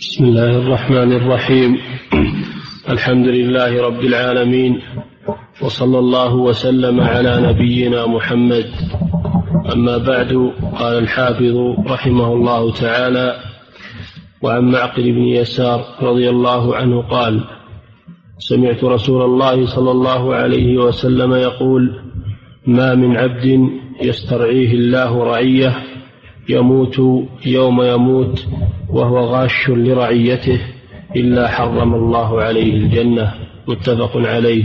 بسم الله الرحمن الرحيم. الحمد لله رب العالمين وصلى الله وسلم على نبينا محمد. أما بعد قال الحافظ رحمه الله تعالى وعن معقل بن يسار رضي الله عنه قال سمعت رسول الله صلى الله عليه وسلم يقول ما من عبد يسترعيه الله رعية يموت يوم يموت وهو غاش لرعيته إلا حرم الله عليه الجنة. متفق عليه.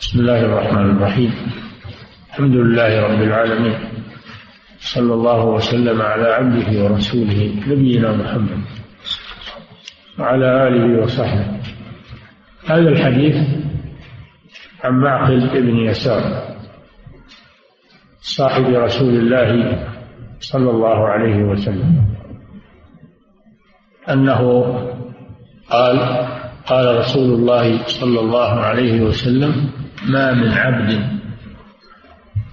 بسم الله الرحمن الرحيم. الحمد لله رب العالمين. صلى الله وسلم على عبده ورسوله نبينا محمد وعلى آله وصحبه. هذا الحديث عن معقل بن يسار. صاحب رسول الله صلى الله عليه وسلم. أنه قال قال رسول الله صلى الله عليه وسلم ما من عبد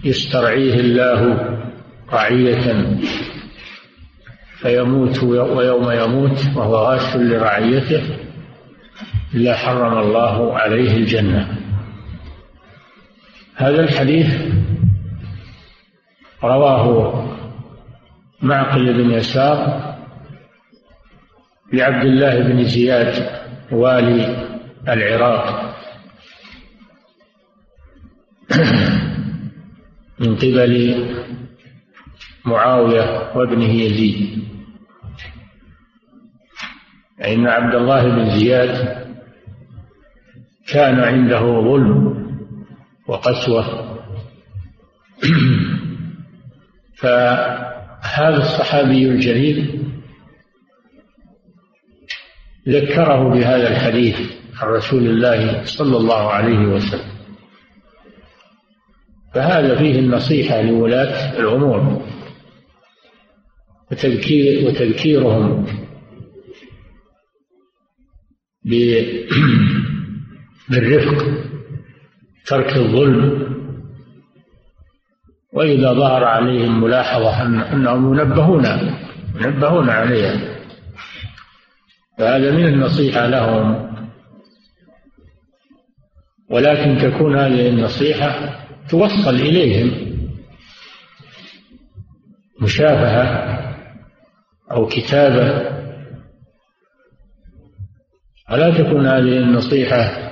يسترعيه الله رعية فيموت ويوم يموت وهو غاش لرعيته إلا حرم الله عليه الجنة. هذا الحديث رواه معقل بن يسار لعبد الله بن زياد والي العراق. من قبل معاوية وابنه يزيد. إن عبد الله بن زياد كان عنده ظلم وقسوة. فهذا الصحابي الجليل ذكره بهذا الحديث عن رسول الله صلى الله عليه وسلم. فهذا فيه النصيحة لولاة الأمور وتذكير وتذكيرهم بالرفق ترك الظلم وإذا ظهر عليهم ملاحظة أنهم منبهون منبهون عليها. فهذا من النصيحة لهم. ولكن تكون هذه النصيحة توصل إليهم. مشافهة أو كتابة. ولا تكون هذه النصيحة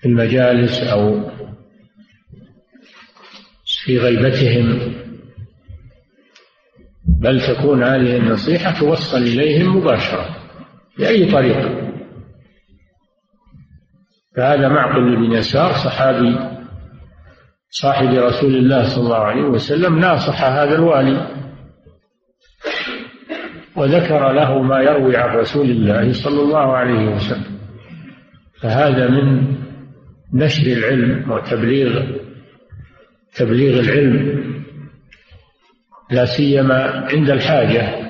في المجالس أو في غيبتهم. بل تكون هذه النصيحة توصل إليهم مباشرة بأي طريقة فهذا معقل بن يسار صحابي صاحب رسول الله صلى الله عليه وسلم ناصح هذا الوالي. وذكر له ما يروي عن رسول الله صلى الله عليه وسلم. فهذا من نشر العلم وتبليغ تبليغ العلم لا سيما عند الحاجة.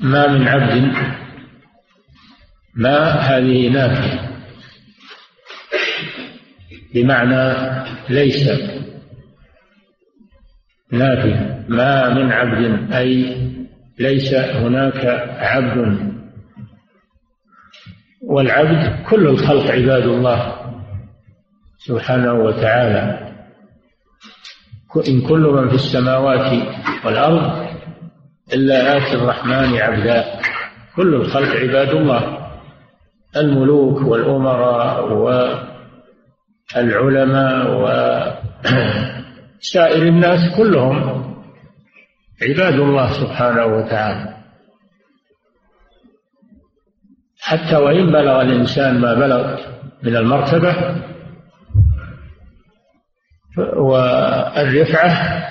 ما من عبد ما هذه نافية بمعنى ليس نافية ما من عبد أي ليس هناك عبد. والعبد كل الخلق عباد الله سبحانه وتعالى. إن كل من في السماوات والأرض إلا آتي الرحمن عبدا. كل الخلق عباد الله. الملوك والأمراء والعلماء وسائر الناس كلهم عباد الله سبحانه وتعالى. حتى وإن بلغ الإنسان ما بلغ من المرتبة والرفعة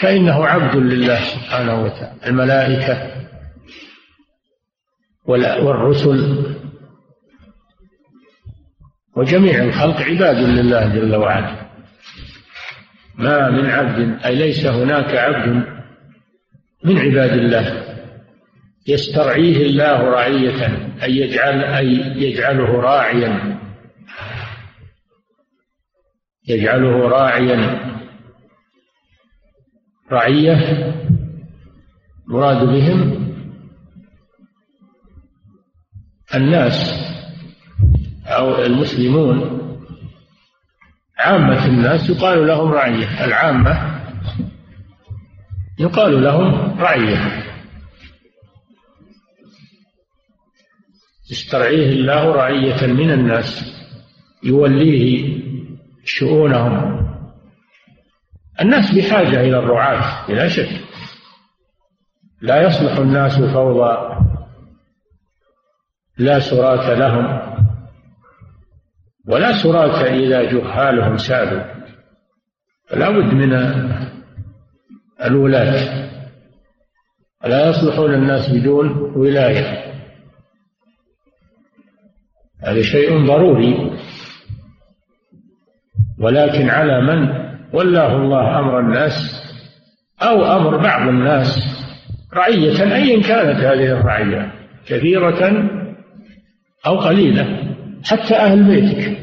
فإنه عبد لله سبحانه وتعالى. الملائكة والرسل وجميع الخلق عباد لله جل وعلا. ما من عبد أي ليس هناك عبد من عباد الله. يسترعيه الله رعية أي يجعل أي يجعله راعيا. يجعله راعيا. رعية مراد بهم الناس أو المسلمون. عامة الناس يقال لهم رعية العامة يقال لهم رعية. يسترعيه الله رعية من الناس يوليه شؤونهم. الناس بحاجة إلى الرعاة بلا شك. لا يصلح الناس فوضى لا سراة لهم ولا سراة إذا جهالهم سادوا فلا بد من الولاة. لا يصلحون الناس بدون ولاية؟ هذا شيء ضروري. ولكن على من ولاه الله أمر الناس أو أمر بعض الناس رعية أيا كانت هذه الرعية كثيرة أو قليلة حتى أهل بيتك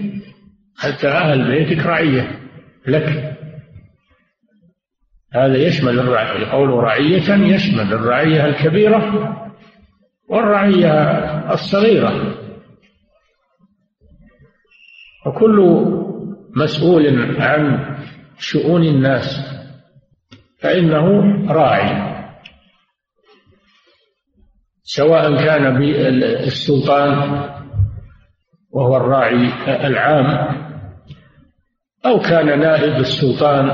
حتى أهل بيتك رعية لك. هذا يشمل الرعية قول رعية يشمل الرعية الكبيرة والرعية الصغيرة. وكل مسؤول عن شؤون الناس فإنه راعي. سواء كان بالسلطان وهو الراعي العام أو كان نائب السلطان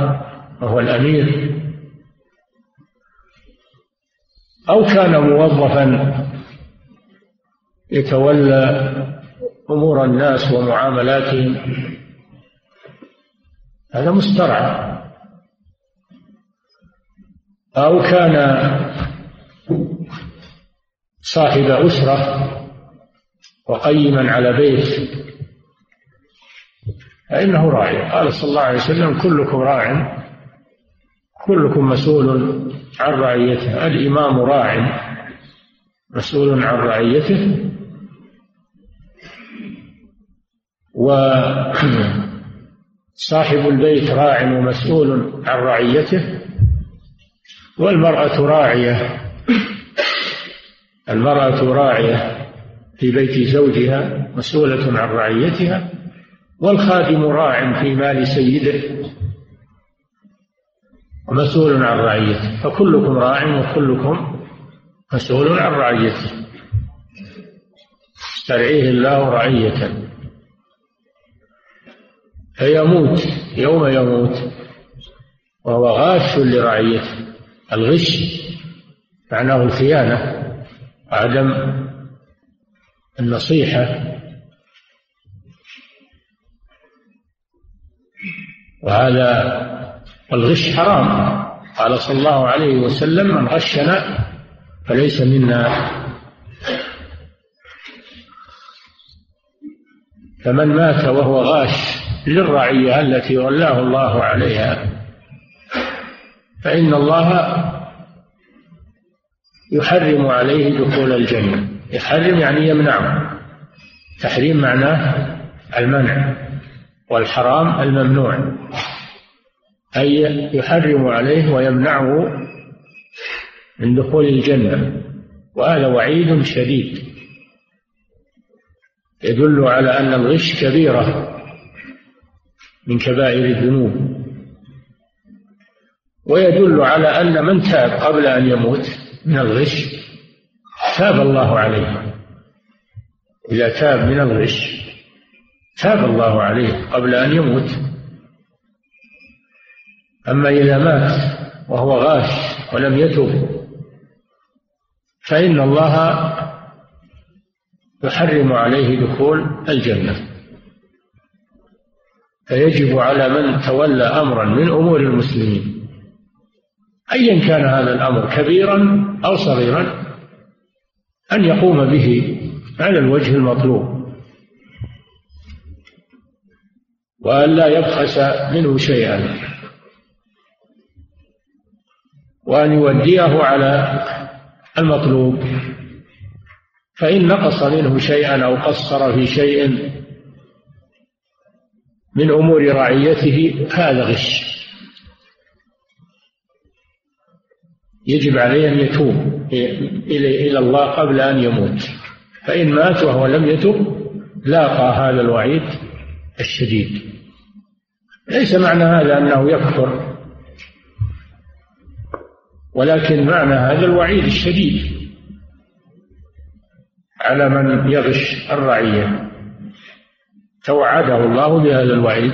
وهو الأمير أو كان موظفا يتولى أمور الناس ومعاملاتهم. هذا مسترعى أو كان صاحب أسرة وقيما على بيت. فإنه راعي. قال صلى الله عليه وسلم كلكم راع. كلكم مسؤول عن رعيته. الإمام راع. مسؤول عن رعيته. وصاحب البيت راع ومسؤول عن رعيته والمرأة راعية المرأة راعية في بيت زوجها مسؤولة عن رعيتها والخادم راع في مال سيده ومسؤول عن رعيته فكلكم راع وكلكم مسؤول عن رعيته. استرعيه الله رعية. فيموت يوم يموت. وهو غاش لرعيته. الغش معناه الخيانة عدم النصيحة. وهذا الغش حرام. قال صلى الله عليه وسلم من غشنا فليس منا. فمن مات وهو غاش للرعية التي ولاه الله عليها. فإن الله يحرم عليه دخول الجنة. يحرم يعني يمنعه. تحريم معناه المنع والحرام الممنوع. أي يحرم عليه ويمنعه من دخول الجنة. وهذا وعيد شديد. يدل على أن الغش كبيرة. من كبائر الذنوب. ويدل على أن من تاب قبل أن يموت من الغش تاب الله عليه. إذا تاب من الغش تاب الله عليه قبل أن يموت. أما إذا مات وهو غاش ولم يتب فإن الله يحرم عليه دخول الجنة. فيجب على من تولى أمرا من أمور المسلمين. أيا كان هذا الأمر كبيرا أو صغيرا أن يقوم به على الوجه المطلوب. وأن لا يبخس منه شيئا. وأن يوديه على المطلوب. فإن نقص منه شيئا أو قصر في شيء من أمور رعيته هذا غش. يجب عليه أن يتوب إلى الله قبل أن يموت. فإن مات وهو لم يتب لاقى هذا الوعيد الشديد. ليس معنى هذا أنه يكفر ولكن معنى هذا الوعيد الشديد على من يغش الرعية. توعده الله بهذا الوعيد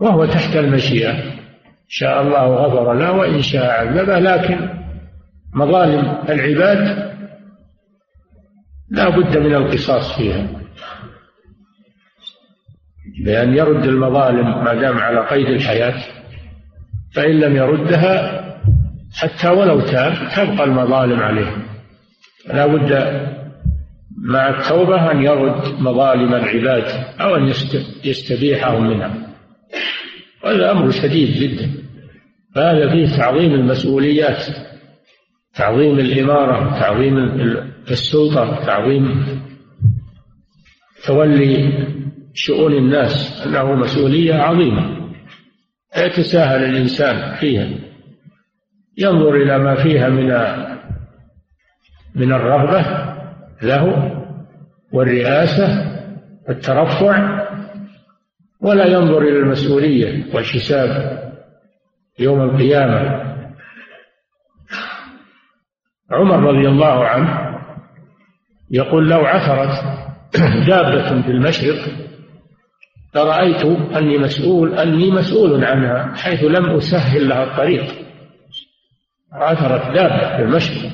وهو تحت المشيئة. شاء الله غفر له وإن شاء عذبه لكن مظالم العباد لا بد من القصاص فيها. بأن يرد المظالم ما دام على قيد الحياة فإن لم يردها حتى ولو تاب تبقى المظالم عليه. لا بد مع التوبة أن يرد مظالم العباد أو أن يستبيحهم منها. وهذا أمر شديد جدا. فهذا فيه تعظيم المسؤوليات تعظيم الإمارة تعظيم السلطة تعظيم تولي شؤون الناس. أنه مسؤولية عظيمة. لا يتساهل الإنسان فيها. ينظر إلى ما فيها من من الرغبة له والرئاسة والترفع ولا ينظر إلى المسؤولية والحساب يوم القيامة. عمر رضي الله عنه يقول لو عثرت دابة في المشرق لرأيت أني مسؤول أني مسؤول عنها حيث لم أسهل لها الطريق. عثرت دابة في المشرق.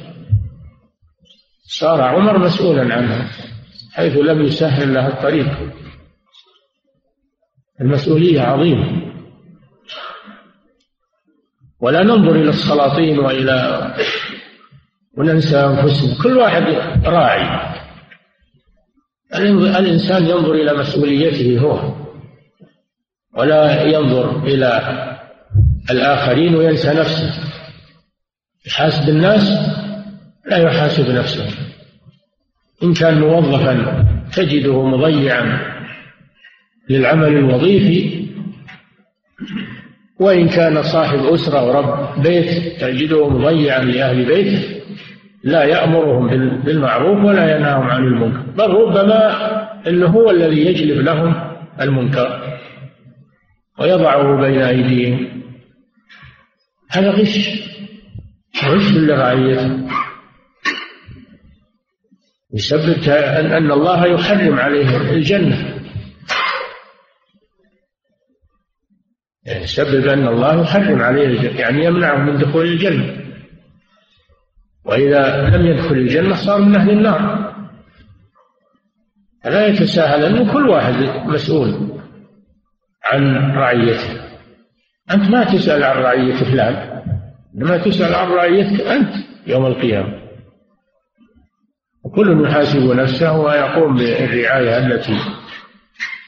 صار عمر مسؤولا عنها حيث لم يسهل لها الطريق. المسؤولية عظيمة. ولا ننظر إلى السلاطين وإلى وننسى أنفسنا. كل واحد راعي. الإنسان ينظر إلى مسؤوليته هو ولا ينظر إلى الآخرين وينسى نفسه. يحاسب الناس لا يحاسب نفسه. إن كان موظفا تجده مضيعا للعمل الوظيفي وإن كان صاحب أسرة ورب بيت تجده مضيعا لأهل بيته لا يأمرهم بالمعروف ولا ينهاهم عن المنكر. بل ربما إنه هو الذي يجلب لهم المنكر ويضعه بين أيديهم. هذا غش غش لرعيته يسبب أن الله يحرم عليه الجنة. يعني يسبب أن الله يحرم عليه الجنة يعني يمنعه من دخول الجنة. وإذا لم يدخل الجنة صار من أهل النار. لا يتساهل أنه كل واحد مسؤول عن رعيته. أنت ما تسأل عن رعية فلان إنما تسأل عن رعيتك أنت يوم القيامة. وكل يحاسب نفسه ويقوم بالرعاية التي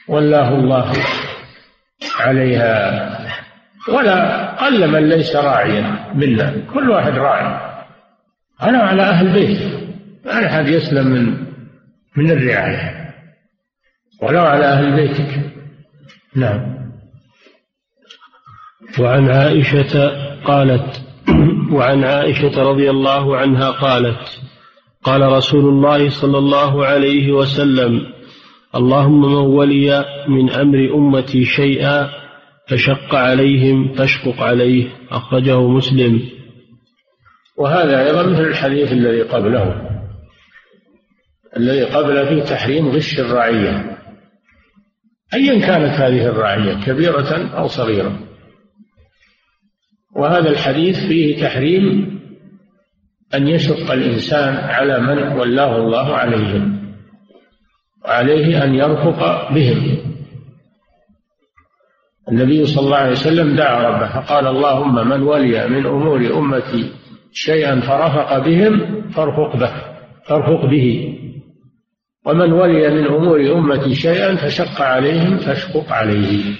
ولاه الله عليها. ولا قل من ليس راعيا منا كل واحد راعي. أنا على أهل بيت ما أحد يسلم من من الرعاية. ولو على أهل بيتك. نعم. وعن عائشة قالت وعن عائشة رضي الله عنها قالت قال رسول الله صلى الله عليه وسلم اللهم من ولي من أمر أمتي شيئا فشق عليهم فاشقق عليه. أخرجه مسلم. وهذا أيضا مثل الحديث الذي قبله الذي قبل فيه تحريم غش الرعية. أيا كانت هذه الرعية كبيرة أو صغيرة. وهذا الحديث فيه تحريم أن يشق الإنسان على من ولاه الله عليهم وعليه أن يرفق بهم. النبي صلى الله عليه وسلم دعا ربه فقال اللهم من ولي من أمور أمتي شيئا فرفق بهم فارفق به فارفق به. ومن ولي من أمور أمتي شيئا فشق عليهم فاشقق عليه.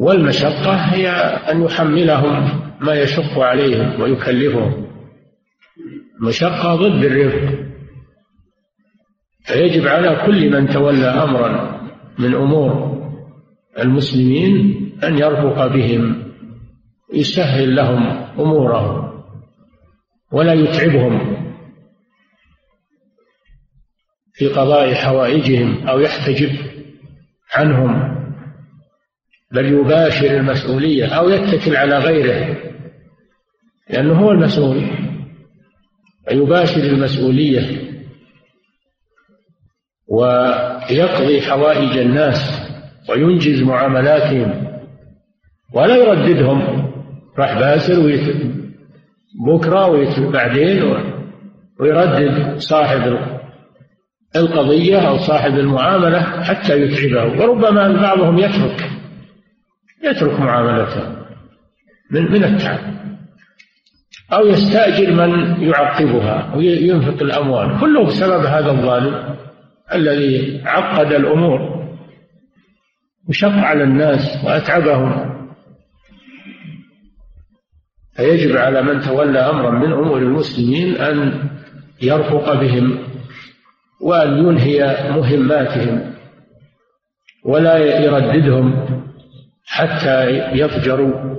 والمشقة هي أن يحملهم ما يشق عليهم ويكلفهم. المشقة ضد الرفق. فيجب على كل من تولى أمرا من أمور المسلمين أن يرفق بهم يسهل لهم أمورهم ولا يتعبهم في قضاء حوائجهم أو يحتجب عنهم. بل يباشر المسؤولية أو يتكل على غيره لأنه هو المسؤول. يباشر المسؤولية ويقضي حوائج الناس وينجز معاملاتهم ولا يرددهم. راح باسر بكرة بعدين ويردد صاحب القضية أو صاحب المعاملة حتى يتعبه. وربما بعضهم يترك. يترك معاملته من من التعب. أو يستأجر من يعقبها وينفق الأموال. كله بسبب هذا الظالم الذي عقد الأمور وشق على الناس وأتعبهم. فيجب على من تولى أمرا من أمور المسلمين أن يرفق بهم وأن ينهي مهماتهم ولا يرددهم. حتى يفجروا.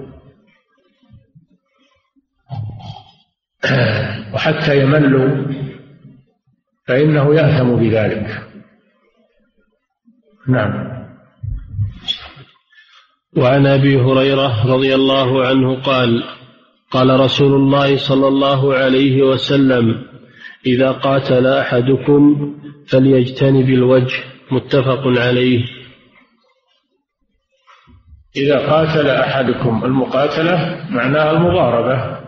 وحتى يملوا فإنه يأثم بذلك. نعم. وعن أبي هريرة رضي الله عنه قال قال رسول الله صلى الله عليه وسلم إذا قاتل أحدكم فليجتنب الوجه متفق عليه. إذا قاتل أحدكم المقاتلة معناها المضاربة.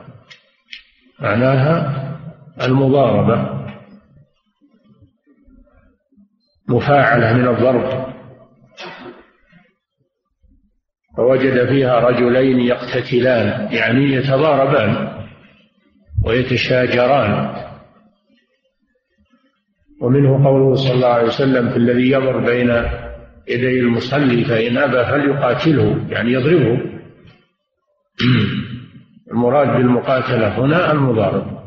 معناها المضاربة. مفاعلة من الضرب. فوجد فيها رجلين يقتتلان يعني يتضاربان ويتشاجران. ومنه قوله صلى الله عليه وسلم في الذي يمر بين يدي المصلي فإن أبى فليقاتله يعني يضربه. المراد بالمقاتلة هنا المضارب.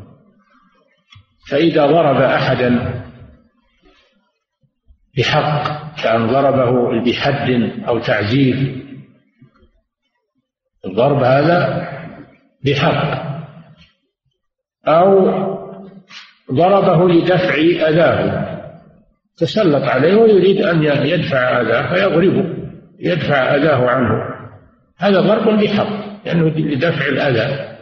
فإذا ضرب أحدا بحق كأن ضربه بحد أو تعزير الضرب هذا بحق. أو ضربه لدفع أذاه. تسلط عليه ويريد أن يدفع أذاه فيضربه يدفع أذاه عنه. هذا ضرب بحق لأنه يعني لدفع الأذى.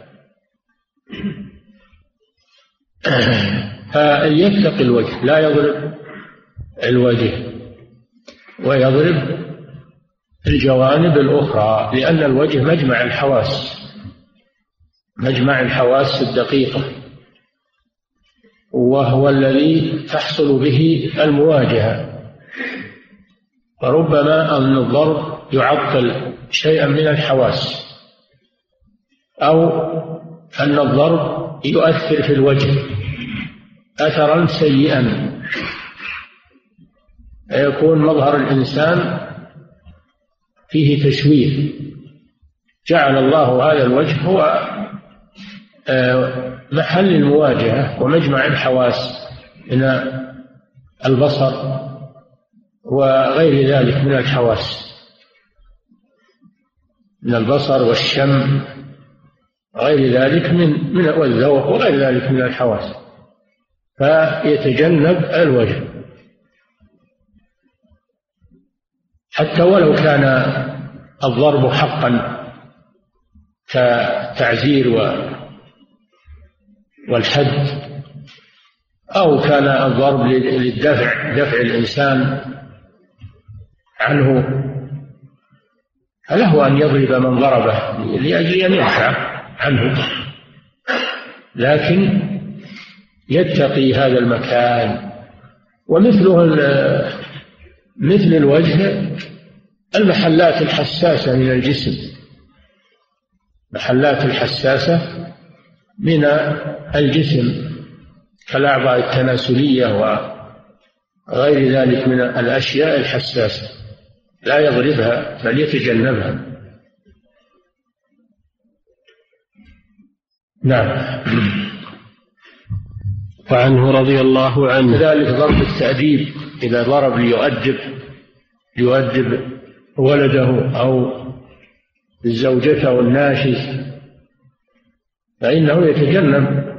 فليتقي الوجه لا يضرب الوجه ويضرب الجوانب الأخرى لأن الوجه مجمع الحواس مجمع الحواس الدقيقة. وهو الذي تحصل به المواجهة. فربما أن الضرب يعطل شيئا من الحواس أو أن الضرب يؤثر في الوجه أثرا سيئا. فيكون مظهر الإنسان فيه تشويه. جعل الله هذا الوجه هو آه، محل المواجهة ومجمع الحواس من البصر وغير ذلك من الحواس. من البصر والشم غير ذلك من من والذوق وغير ذلك من الحواس. فيتجنب الوجه. حتى ولو كان الضرب حقا كتعزير والحد أو كان الضرب للدفع دفع الإنسان عنه. فله أن يضرب من ضربه لأجل أن يدفع عنه. لكن يتقي هذا المكان. ومثله مثل الوجه المحلات الحساسة من الجسم. محلات الحساسة من الجسم كالأعضاء التناسلية وغير ذلك من الأشياء الحساسة لا يضربها بل يتجنبها. نعم. وعنه رضي الله عنه. كذلك ضرب التأديب إذا ضرب ليؤدب ليؤدب ولده أو زوجته الناشز. فإنه يتجنب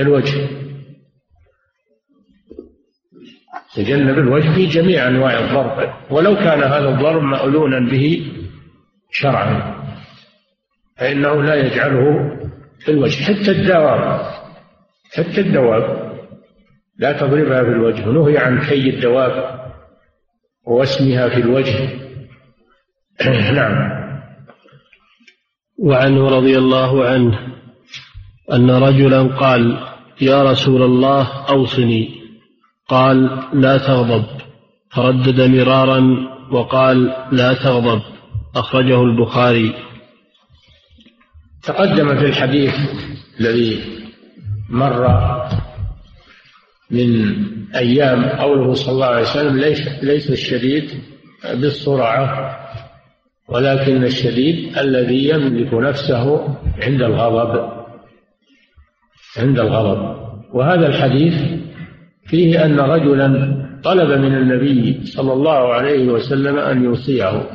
الوجه. يتجنب الوجه في جميع أنواع الضرب. ولو كان هذا الضرب مألونا به شرعا فإنه لا يجعله في الوجه. حتى الدواب حتى الدواب لا تضربها في الوجه. نهي عن كي الدواب واسمها في الوجه. نعم. وعنه رضي الله عنه. أن رجلا قال يا رسول الله أوصني. قال لا تغضب. فردد مرارا وقال لا تغضب. أخرجه البخاري. تقدم في الحديث الذي مر من أيام قوله صلى الله عليه وسلم ليس, ليس الشديد بالسرعة ولكن الشديد الذي يملك نفسه عند الغضب. عند الغضب وهذا الحديث فيه أن رجلا طلب من النبي صلى الله عليه وسلم أن يوصيه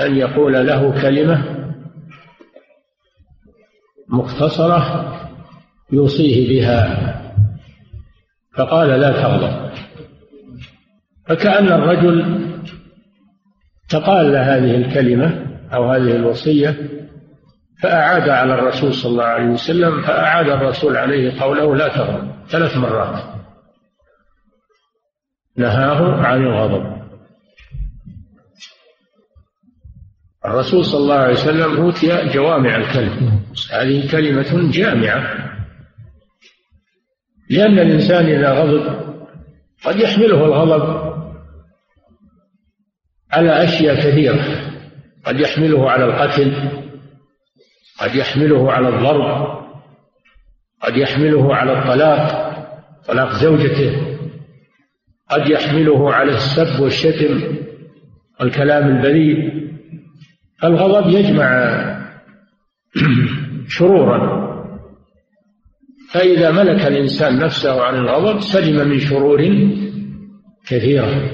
أن يقول له كلمة مختصرة يوصيه بها. فقال لا تغضب. فكأن الرجل تقال هذه الكلمة أو هذه الوصية فأعاد على الرسول صلى الله عليه وسلم فأعاد الرسول عليه قوله لا تغضب ثلاث مرات. نهاه عن الغضب. الرسول صلى الله عليه وسلم أوتي جوامع الكلم. هذه كلمة جامعة. لأن الإنسان إذا غضب قد يحمله الغضب على أشياء كثيرة. قد يحمله على القتل. قد يحمله على الضرب قد يحمله على الطلاق طلاق زوجته قد يحمله على السب والشتم والكلام البذيء. الغضب يجمع شرورا. فإذا ملك الإنسان نفسه عن الغضب سلم من شرور كثيرة.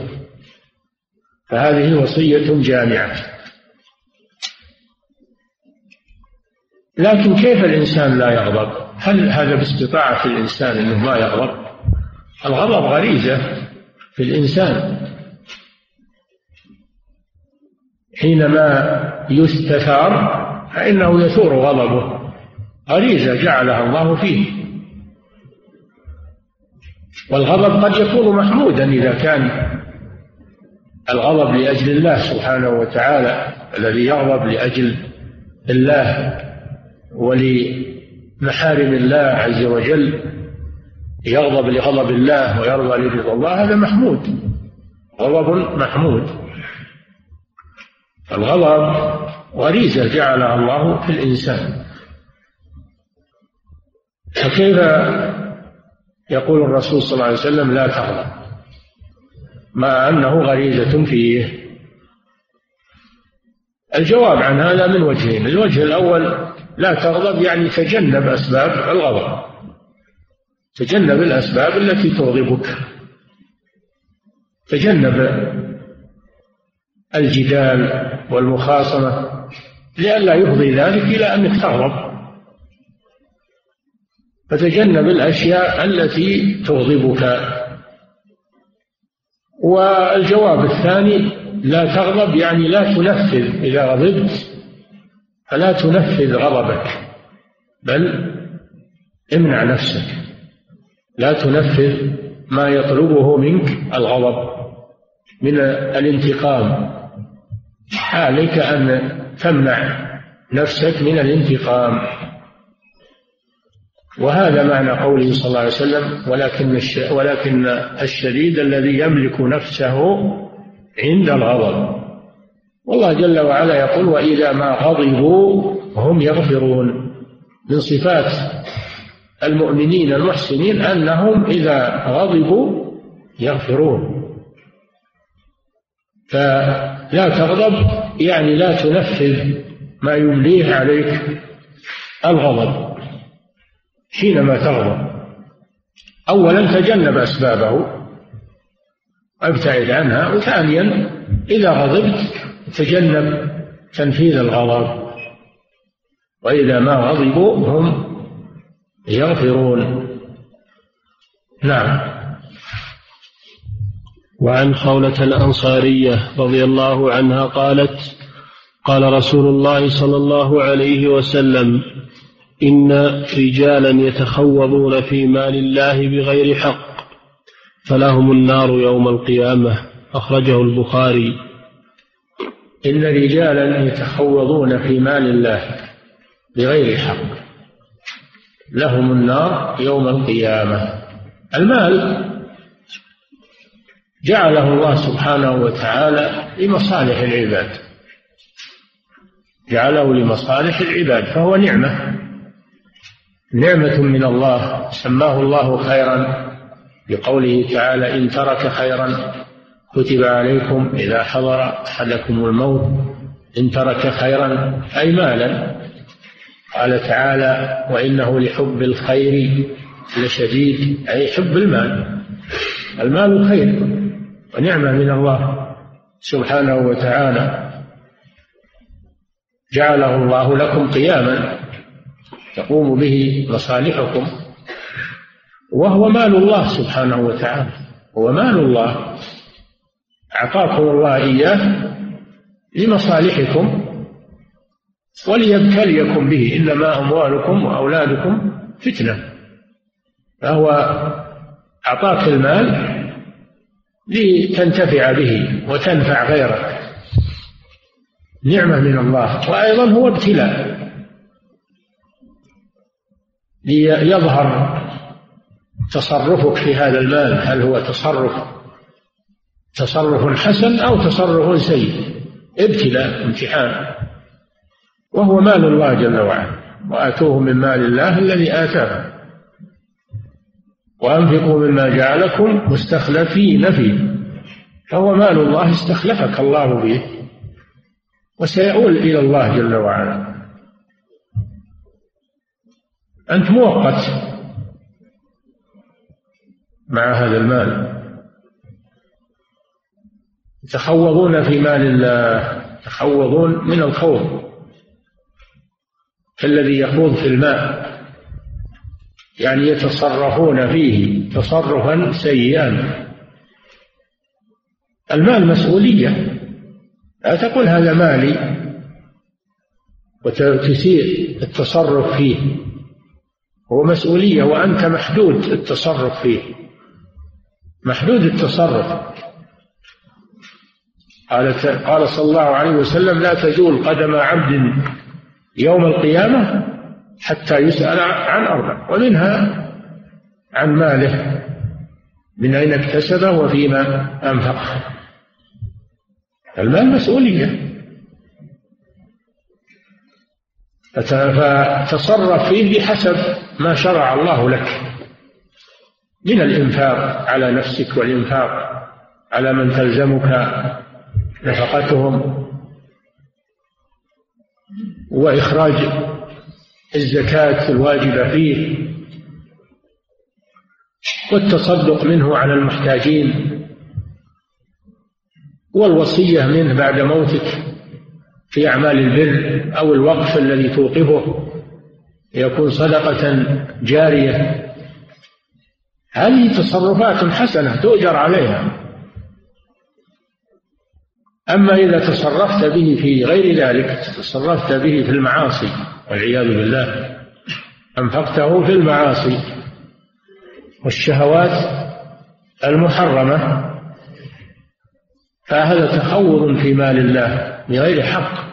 فهذه وصية جامعة. لكن كيف الإنسان لا يغضب؟ هل هذا باستطاعة الإنسان أنه ما يغضب؟ الغضب غريزة في الإنسان. حينما يستثار فإنه يثور غضبه. غريزة جعلها الله فيه. والغضب قد يكون محمودا إذا كان الغضب لأجل الله سبحانه وتعالى الذي يغضب لأجل الله. ولمحارم الله عز وجل يغضب لغضب الله ويرضى لرضا الله هذا محمود. غضب محمود. الغضب غريزة جعلها الله في الإنسان. فكيف يقول الرسول صلى الله عليه وسلم لا تغضب؟ مع أنه غريزة فيه. الجواب عن هذا من وجهين. الوجه الأول لا تغضب يعني تجنب أسباب الغضب. تجنب الأسباب التي تغضبك. تجنب الجدال والمخاصمة لئلا يفضي ذلك إلى أنك تغضب. فتجنب الأشياء التي تغضبك. والجواب الثاني لا تغضب يعني لا تنفذ. إذا غضبت فلا تنفذ غضبك بل امنع نفسك. لا تنفذ ما يطلبه منك الغضب من الانتقام. عليك أن تمنع نفسك من الانتقام. وهذا معنى قوله صلى الله عليه وسلم ولكن ولكن الشديد الذي يملك نفسه عند الغضب. والله جل وعلا يقول وإذا ما غضبوا هم يغفرون من صفات المؤمنين المحسنين أنهم إذا غضبوا يغفرون. فلا تغضب يعني لا تنفذ ما يمليه عليك الغضب. حينما تغضب أولا تجنب أسبابه أبتعد عنها وثانيا إذا غضبت تجنب تنفيذ الغضب. وإذا ما غضبوا هم يغفرون. نعم. وعن خولة الأنصارية رضي الله عنها قالت قال رسول الله صلى الله عليه وسلم إن رجالا يتخوضون في مال الله بغير حق فلهم النار يوم القيامة. أخرجه البخاري. إن رجالا يتخوضون في مال الله بغير حق. لهم النار يوم القيامة. المال جعله الله سبحانه وتعالى لمصالح العباد. جعله لمصالح العباد فهو نعمة. نعمة من الله سماه الله خيرا. بقوله تعالى إن ترك خيرا كتب عليكم إذا حضر أحدكم الموت إن ترك خيرا أي مالا. قال تعالى وإنه لحب الخير لشديد أي حب المال. المال خير ونعمة من الله سبحانه وتعالى. جعله الله لكم قياما تقوم به مصالحكم وهو مال الله سبحانه وتعالى. هو مال الله. أعطاكم الله إياه لمصالحكم وليبتليكم به إنما أموالكم وأولادكم فتنة. فهو أعطاك المال لتنتفع به وتنفع غيرك. نعمة من الله. وأيضا هو ابتلاء. ليظهر تصرفك في هذا المال. هل هو تصرف تصرف حسن أو تصرف سيء ابتلاء امتحان وهو مال الله جل وعلا وآتوه من مال الله الذي آتاكم وأنفقوا مما جعلكم مستخلفين فيه. فهو مال الله استخلفك الله به وسيعود إلى الله جل وعلا. أنت مؤقت مع هذا المال. يتخوضون في مال الله يتخوضون من الخوض كالذي يخوض في الماء يعني يتصرفون فيه تصرفا سيئا. المال مسؤولية. لا تقول هذا مالي وتسيء التصرف فيه. هو مسؤولية وأنت محدود التصرف فيه. محدود التصرف. قال قال صلى الله عليه وسلم لا تزول قدم عبد يوم القيامة حتى يسأل عن أربع ومنها عن ماله من أين اكتسبه وفيما أنفقه المال مسؤولية. فتصرف فيه بحسب ما شرع الله لك. من الإنفاق على نفسك والإنفاق على من تلزمك. نفقتهم وإخراج الزكاة الواجبة فيه والتصدق منه على المحتاجين والوصية منه بعد موتك في أعمال البر أو الوقف الذي توقفه يكون صدقة جارية. هذه تصرفات حسنة تؤجر عليها. أما إذا تصرفت به في غير ذلك تصرفت به في المعاصي والعياذ بالله أنفقته في المعاصي والشهوات المحرمة فهذا تخوض في مال الله بغير حق.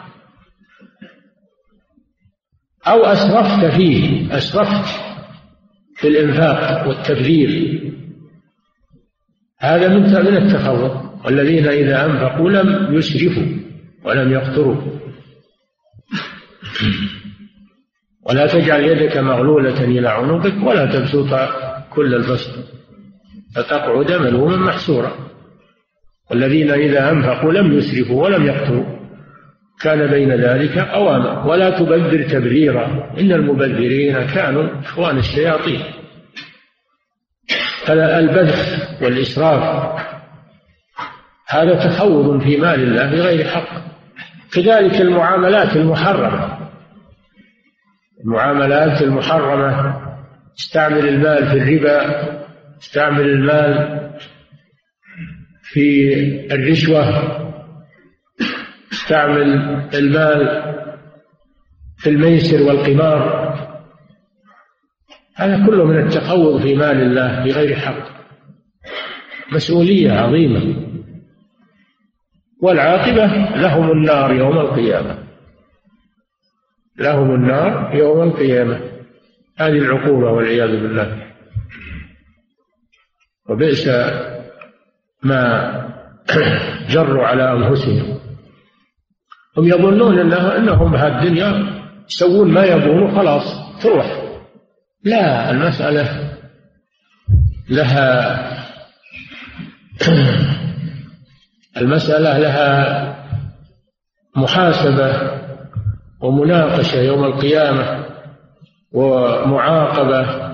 أو أسرفت فيه أسرفت في الإنفاق والتبذير هذا من من التخوض. والذين إذا أنفقوا لم يسرفوا ولم يقتروا. ولا تجعل يدك مغلولة إلى عنقك ولا تبسط كل البسط. فتقعد ملوما محسورا والذين إذا أنفقوا لم يسرفوا ولم يقتروا. كان بين ذلك قواما. ولا تبذر تبذيرا. إن المبذرين كانوا إخوان الشياطين. فالبذخ والإسراف هذا تخوض في مال الله بغير حق. كذلك المعاملات المحرمة. المعاملات المحرمة استعمل المال في الربا استعمل المال في الرشوة استعمل المال في الميسر والقمار. هذا كله من التقوض في مال الله بغير حق. مسؤولية عظيمة. والعاقبة لهم النار يوم القيامة. لهم النار يوم القيامة. هذه العقوبة والعياذ بالله. وبئس ما جروا على أنفسهم. هم يظنون أنها أنهم بهالدنيا يسوون ما يبغون وخلاص تروح. لا المسألة لها المسألة لها محاسبة ومناقشة يوم القيامة ومعاقبة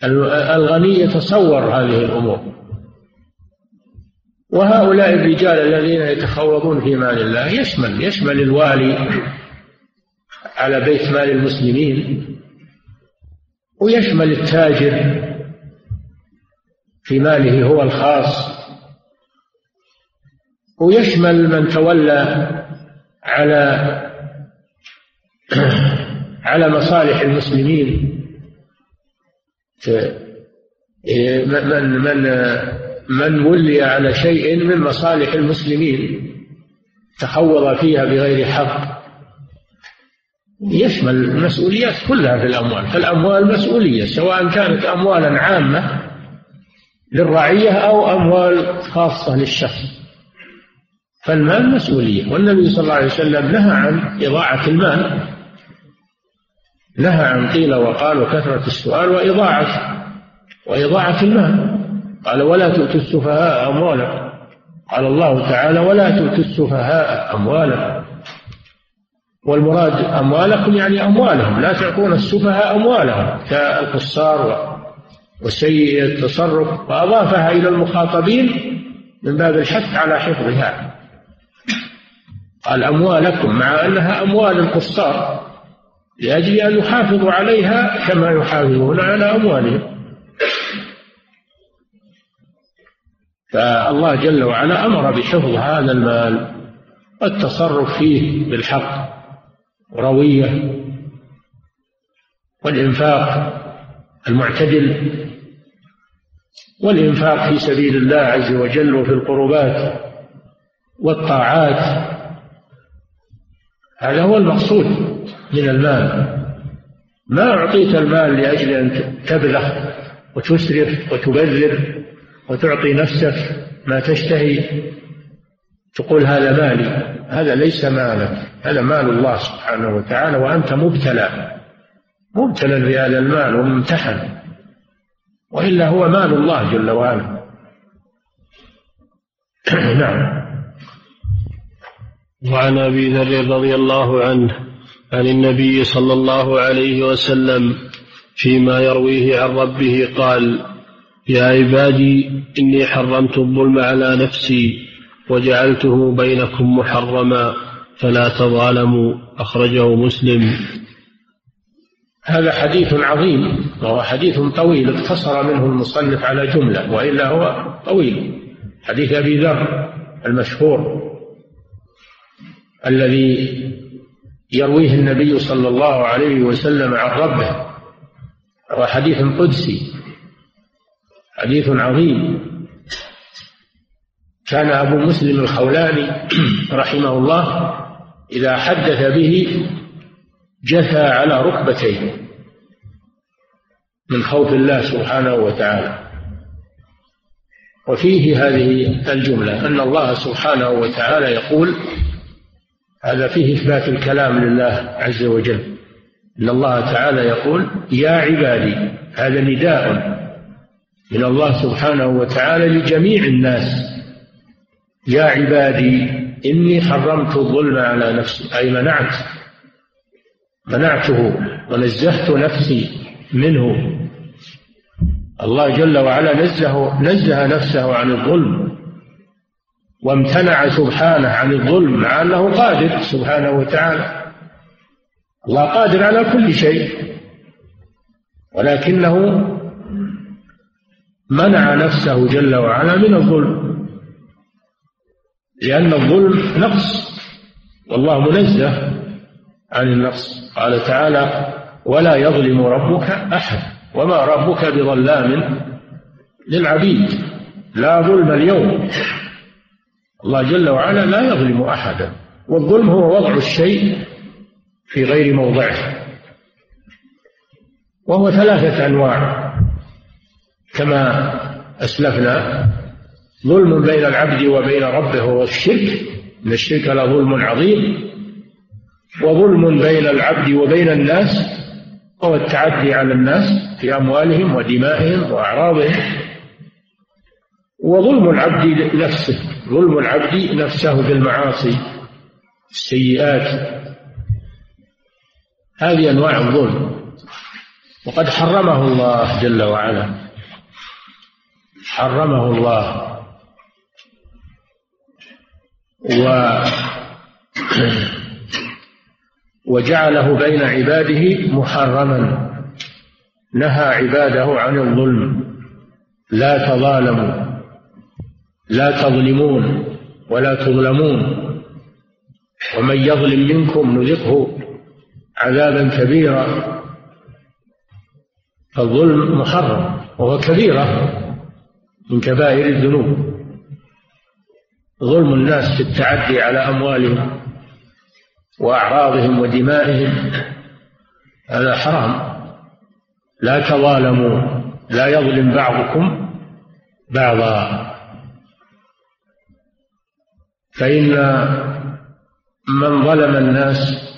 فالغني يتصور هذه الأمور. وهؤلاء الرجال الذين يتخوضون في مال الله يشمل يشمل الوالي على بيت مال المسلمين ويشمل التاجر في ماله هو الخاص. ويشمل من تولى على على مصالح المسلمين. من من من ولي على شيء من مصالح المسلمين تخوض فيها بغير حق. يشمل المسؤوليات كلها في الأموال. فالأموال مسؤولية سواء كانت أموالا عامة للرعية أو أموال خاصة للشخص. فالمال مسؤولية والنبي صلى الله عليه وسلم نهى عن إضاعة المال. نهى عن قيل وقال وكثرة السؤال وإضاعة وإضاعة المال. قال ولا تؤتوا السفهاء أموالكم. قال الله تعالى ولا تؤتوا السفهاء أموالكم. والمراد أموالكم يعني أموالهم لا تعطون السفهاء أموالهم كالقصار وسيء التصرف وأضافها إلى المخاطبين من باب الحث على حفظها. قال أموالكم مع أنها أموال القصار لأجل أن يحافظوا عليها كما يحافظون على أموالهم. فالله جل وعلا أمر بحفظ هذا المال والتصرف فيه بالحق روية والإنفاق المعتدل. والإنفاق في سبيل الله عز وجل وفي القربات والطاعات. هذا هو المقصود من المال. ما أعطيت المال لأجل أن تبلغ وتسرف وتبذر وتعطي نفسك ما تشتهي. تقول هذا مالي هذا ليس مالك هذا مال الله سبحانه وتعالى وأنت مبتلى. مبتلى بهذا المال وممتحن. وإلا هو مال الله جل وعلا. نعم. وعن أبي ذر رضي الله عنه عن النبي صلى الله عليه وسلم فيما يرويه عن ربه قال يا عبادي إني حرمت الظلم على نفسي وجعلته بينكم محرما فلا تظالموا أخرجه مسلم. هذا حديث عظيم وهو حديث طويل اقتصر منه المصنف على جملة وإلا هو طويل. حديث أبي ذر المشهور الذي يرويه النبي صلى الله عليه وسلم عن ربه. هو حديث قدسي حديث عظيم. كان أبو مسلم الخولاني رحمه الله إذا حدث به جثى على ركبتيه من خوف الله سبحانه وتعالى. وفيه هذه الجملة أن الله سبحانه وتعالى يقول هذا فيه إثبات الكلام لله عز وجل إن الله تعالى يقول يا عبادي هذا نداء من الله سبحانه وتعالى لجميع الناس. يا عبادي إني حرمت الظلم على نفسي أي منعت منعته ونزهت نفسي منه. الله جل وعلا نزه نزه نفسه عن الظلم وامتنع سبحانه عن الظلم مع انه قادر سبحانه وتعالى. الله قادر على كل شيء ولكنه منع نفسه جل وعلا من الظلم. لأن الظلم نقص والله منزه عن النقص قال تعالى ولا يظلم ربك أحد وما ربك بظلام للعبيد لا ظلم اليوم. الله جل وعلا لا يظلم أحدا والظلم هو وضع الشيء في غير موضعه. وهو ثلاثة أنواع. كما أسلفنا ظلم بين العبد وبين ربه هو الشرك إن الشرك لظلم عظيم. وظلم بين العبد وبين الناس هو التعدي على الناس في أموالهم ودمائهم وأعراضهم. وظلم العبد نفسه ظلم العبد نفسه بالمعاصي السيئات. هذه أنواع الظلم. وقد حرمه الله جل وعلا. حرمه الله. و وجعله بين عباده محرما. نهى عباده عن الظلم. لا تظالموا. لا تظلمون ولا تظلمون. ومن يظلم منكم نذقه عذابا كبيرا. فالظلم محرم وهو كبيرة من كبائر الذنوب. ظلم الناس في التعدي على أموالهم. وأعراضهم ودمائهم. هذا حرام. لا تظالموا لا يظلم بعضكم بعضا. فإن من ظلم الناس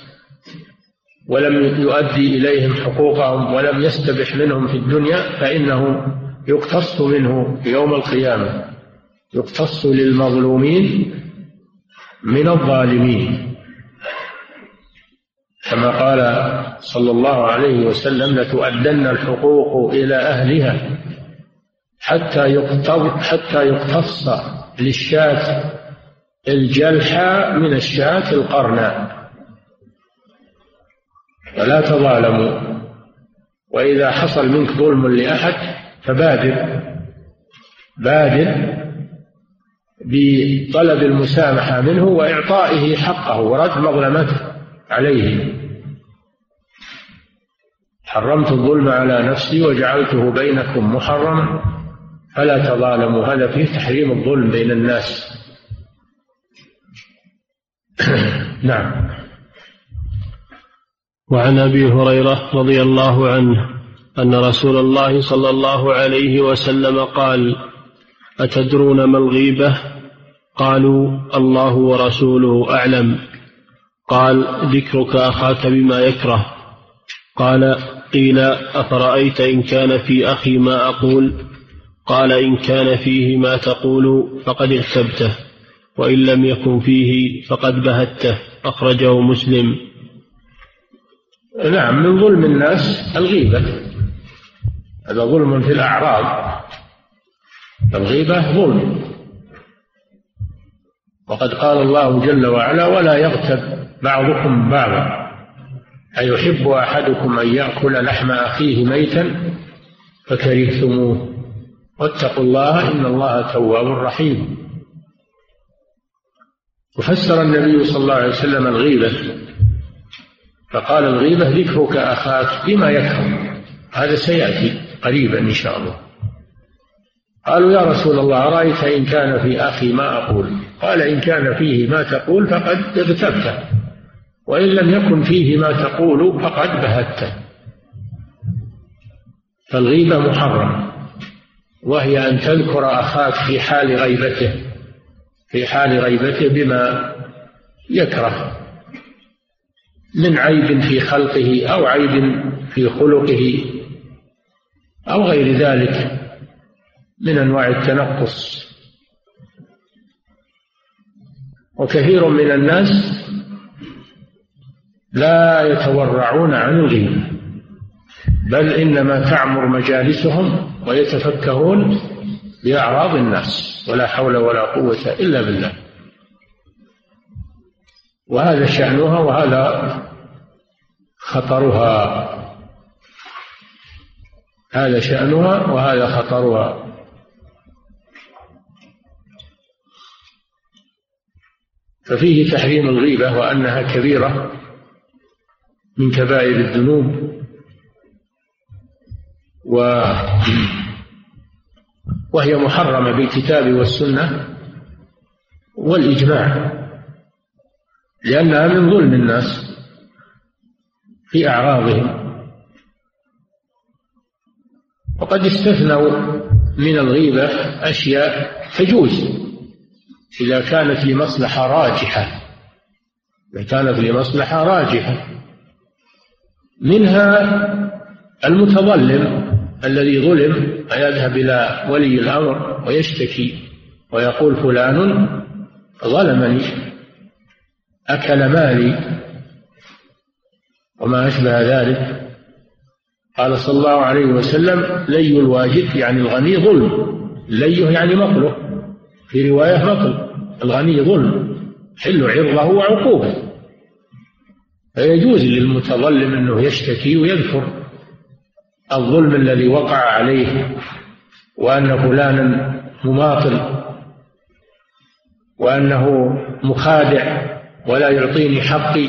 ولم يؤدي إليهم حقوقهم ولم يستبح منهم في الدنيا فإنه يقتص منه يوم القيامة يقتص للمظلومين من الظالمين. كما قال صلى الله عليه وسلم لتؤدن الحقوق إلى أهلها حتى يقتص حتى يقتص للشاة الجلحى من الشاة القرناء فلا تظالموا وإذا حصل منك ظلم لأحد فبادر بادر بطلب المسامحة منه وإعطائه حقه ورد مظلمته. عليه. حرمت الظلم على نفسي وجعلته بينكم محرما فلا تظالموا. هذا فيه تحريم الظلم بين الناس. نعم. وعن أبي هريرة رضي الله عنه أن رسول الله صلى الله عليه وسلم قال أتدرون ما الغيبة؟ قالوا الله ورسوله أعلم. قال ذكرك أخاك بما يكره. قال قيل أفرأيت إن كان في أخي ما أقول؟ قال إن كان فيه ما تقول فقد اغتبته وإن لم يكن فيه فقد بهته. أخرجه مسلم. نعم من ظلم الناس الغيبة. هذا ظلم في الأعراض. الغيبة ظلم. وقد قال الله جل وعلا ولا يغتب. بعضكم بعضا. أيحب أحدكم أن يأكل لحم أخيه ميتا؟ فكرهتموه. واتقوا الله إن الله تواب رحيم. وفسر النبي صلى الله عليه وسلم الغيبة. فقال الغيبة ذكرك أخاك بما يكره هذا سيأتي قريبا إن شاء الله. قالوا يا رسول الله أرأيت إن كان في أخي ما أقول؟ قال إن كان فيه ما تقول فقد اغتبته. وإن لم يكن فيه ما تقول فقد بهته فالغيبة محرم وهي أن تذكر أخاك في حال غيبته في حال غيبته بما يكره من عيب في خلقه أو عيب في خلقه أو غير ذلك من أنواع التنقص. وكثير من الناس لا يتورعون عن الغيبة بل إنما تعمر مجالسهم ويتفكهون بأعراض الناس ولا حول ولا قوة إلا بالله. وهذا شأنها وهذا خطرها. هذا شأنها وهذا خطرها. ففيه تحريم الغيبة وأنها كبيرة. من كبائر الذنوب. و وهي محرمة بالكتاب والسنة والإجماع لأنها من ظلم الناس في أعراضهم. وقد استثنوا من الغيبة أشياء تجوز إذا كانت لمصلحة راجحة إذا كانت لمصلحة راجحة. منها المتظلم الذي ظلم فيذهب إلى ولي الأمر ويشتكي ويقول فلان ظلمني أكل مالي وما أشبه ذلك. قال صلى الله عليه وسلم لي الواجد يعني الغني ظلم. ليه يعني مطله في رواية مطل الغني ظلم. حل عرضه وعقوبة. فيجوز للمتظلم أنه يشتكي ويذكر الظلم الذي وقع عليه وان فلانا مماطل وأنه مخادع ولا يعطيني حقي.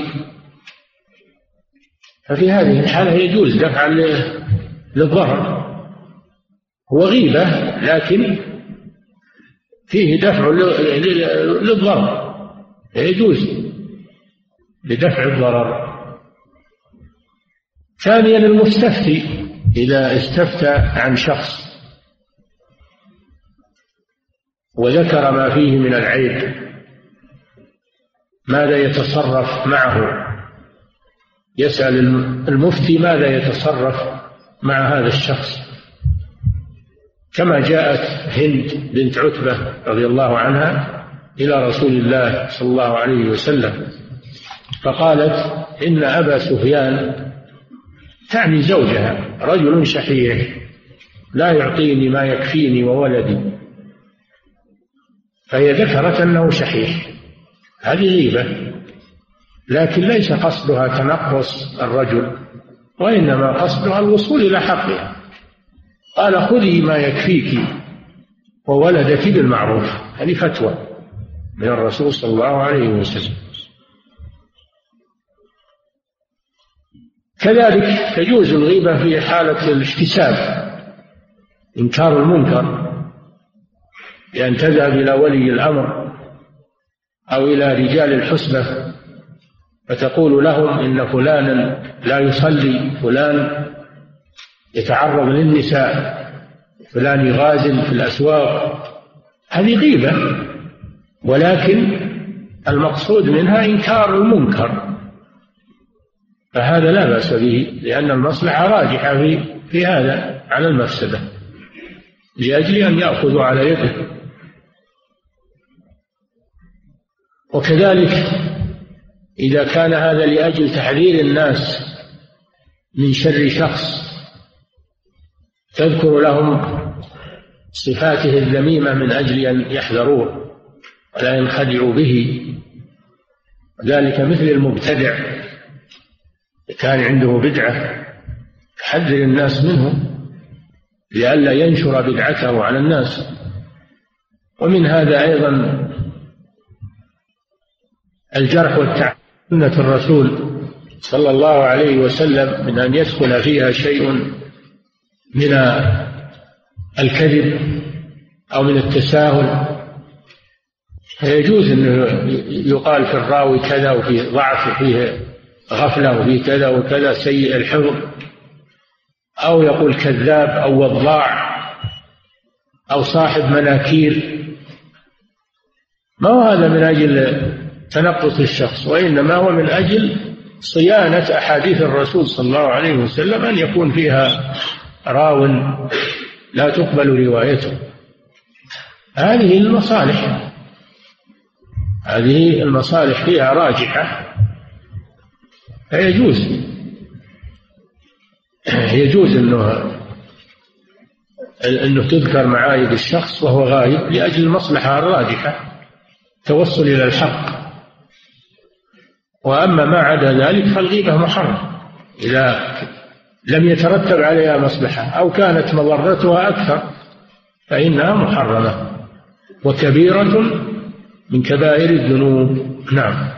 ففي هذه الحالة يجوز دفعا للضرر. هو غيبة لكن فيه دفع للضرر. يجوز لدفع الضرر. ثانيا المستفتي إذا استفتى عن شخص وذكر ما فيه من العيب ماذا يتصرف معه؟ يسأل المفتي ماذا يتصرف مع هذا الشخص؟ كما جاءت هند بنت عتبة رضي الله عنها إلى رسول الله صلى الله عليه وسلم. فقالت إن أبا سفيان تعني زوجها رجل شحيح لا يعطيني ما يكفيني وولدي. فهي ذكرت أنه شحيح. هذه غيبة لكن ليس قصدها تنقص الرجل وإنما قصدها الوصول إلى حقها. قال خذي ما يكفيك وولدك بالمعروف. هذه فتوى من الرسول صلى الله عليه وسلم. كذلك تجوز الغيبة في حالة الاحتساب إنكار المنكر بأن تذهب إلى ولي الأمر أو إلى رجال الحسبة فتقول لهم إن فلانا لا يصلي فلان يتعرض للنساء فلان يغازل في الأسواق. هذه غيبة ولكن المقصود منها إنكار المنكر. فهذا لا بأس به لأن المصلحة راجحة في في هذا على المفسدة لأجل أن يأخذوا على يده. وكذلك إذا كان هذا لأجل تحذير الناس من شر شخص تذكر لهم صفاته الذميمة من أجل أن يحذروه ولا ينخدعوا به. ذلك مثل المبتدع. كان عنده بدعة تحذر الناس منه لئلا ينشر بدعته على الناس. ومن هذا أيضا الجرح والتعب سنة الرسول صلى الله عليه وسلم من أن يدخل فيها شيء من الكذب أو من التساهل. فيجوز أنه يقال في الراوي كذا وفي ضعف وفيه غفلة وفي كذا وكذا سيء الحفظ أو يقول كذاب أو وضاع أو صاحب مناكير. ما هو هذا من أجل تنقص الشخص؟ وإنما هو من أجل صيانة أحاديث الرسول صلى الله عليه وسلم أن يكون فيها راو لا تقبل روايته. هذه المصالح هذه المصالح فيها راجحة. فيجوز يجوز. إنه إنه تذكر معايب الشخص وهو غايب لأجل المصلحه الراجحه توصل إلى الحق. وأما ما عدا ذلك فالغيبة محرم. إذا لم يترتب عليها مصلحة أو كانت مضرتها أكثر فإنها محرمة. وكبيرة من كبائر الذنوب. نعم.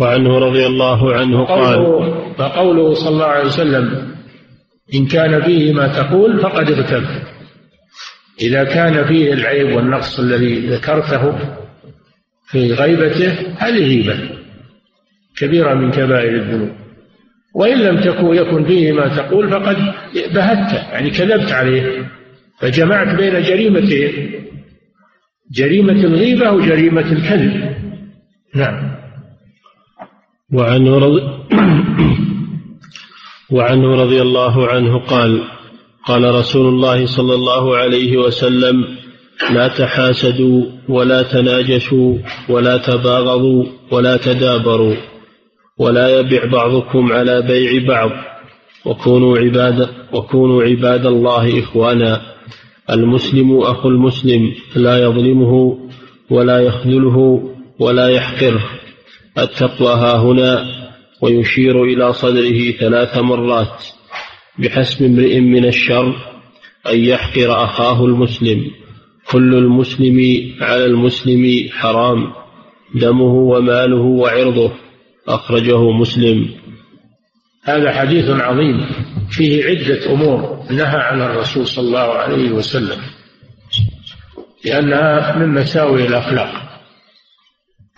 وعنه رضي الله عنه قال فقوله صلى الله عليه وسلم إن كان فيه ما تقول فقد اغتب إذا كان فيه العيب والنقص الذي ذكرته في غيبته هذه غيبة كبيرة من كبائر الذنوب. وإن لم تكن يكن فيه ما تقول فقد بهت يعني كذبت عليه فجمعت بين جريمتين جريمة الغيبة وجريمة الكذب. نعم. وعنه رضي وعنه رضي الله عنه قال قال رسول الله صلى الله عليه وسلم لا تحاسدوا ولا تناجشوا ولا تباغضوا ولا تدابروا ولا يبع بعضكم على بيع بعض وكونوا عباد وكونوا عباد الله إخوانا. المسلم أخو المسلم لا يظلمه ولا يخذله ولا يحقره. التقوى ها هنا ويشير إلى صدره ثلاث مرات بحسب امرئ من الشر أن يحقر أخاه المسلم. كل المسلم على المسلم حرام دمه وماله وعرضه أخرجه مسلم. هذا حديث عظيم فيه عدة أمور نهى عنها الرسول صلى الله عليه وسلم لأنها من مساوئ الأخلاق.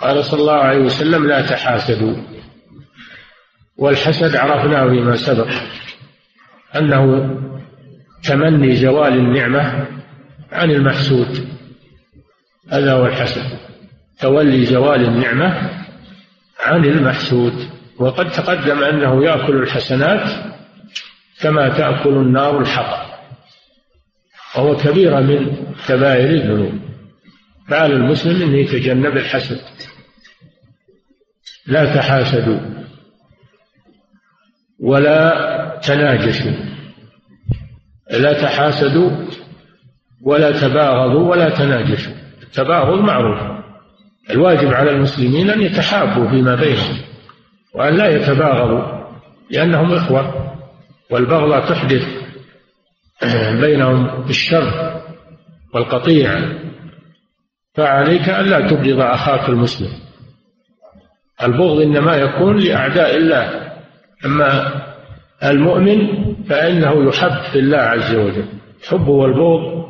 قال صلى الله عليه وسلم لا تحاسدوا. والحسد عرفناه فيما سبق أنه تمني زوال النعمة عن المحسود. هذا هو الحسد تولي زوال النعمة عن المحسود. وقد تقدم أنه يأكل الحسنات كما تأكل النار الحطب وهو كبيرة من كبائر الذنوب. فعلى المسلم أن يتجنب الحسد. لا تحاسدوا ولا تناجشوا. لا تحاسدوا ولا تباغضوا ولا تناجشوا. التباغض معروف. الواجب على المسلمين أن يتحابوا فيما بينهم وأن لا يتباغضوا لأنهم إخوة والبغضة تحدث بينهم الشر والقطيع. فعليك ألا تبغض أخاك المسلم. البغض إنما يكون لأعداء الله. أما المؤمن فإنه يحب في الله عز وجل. الحب والبغض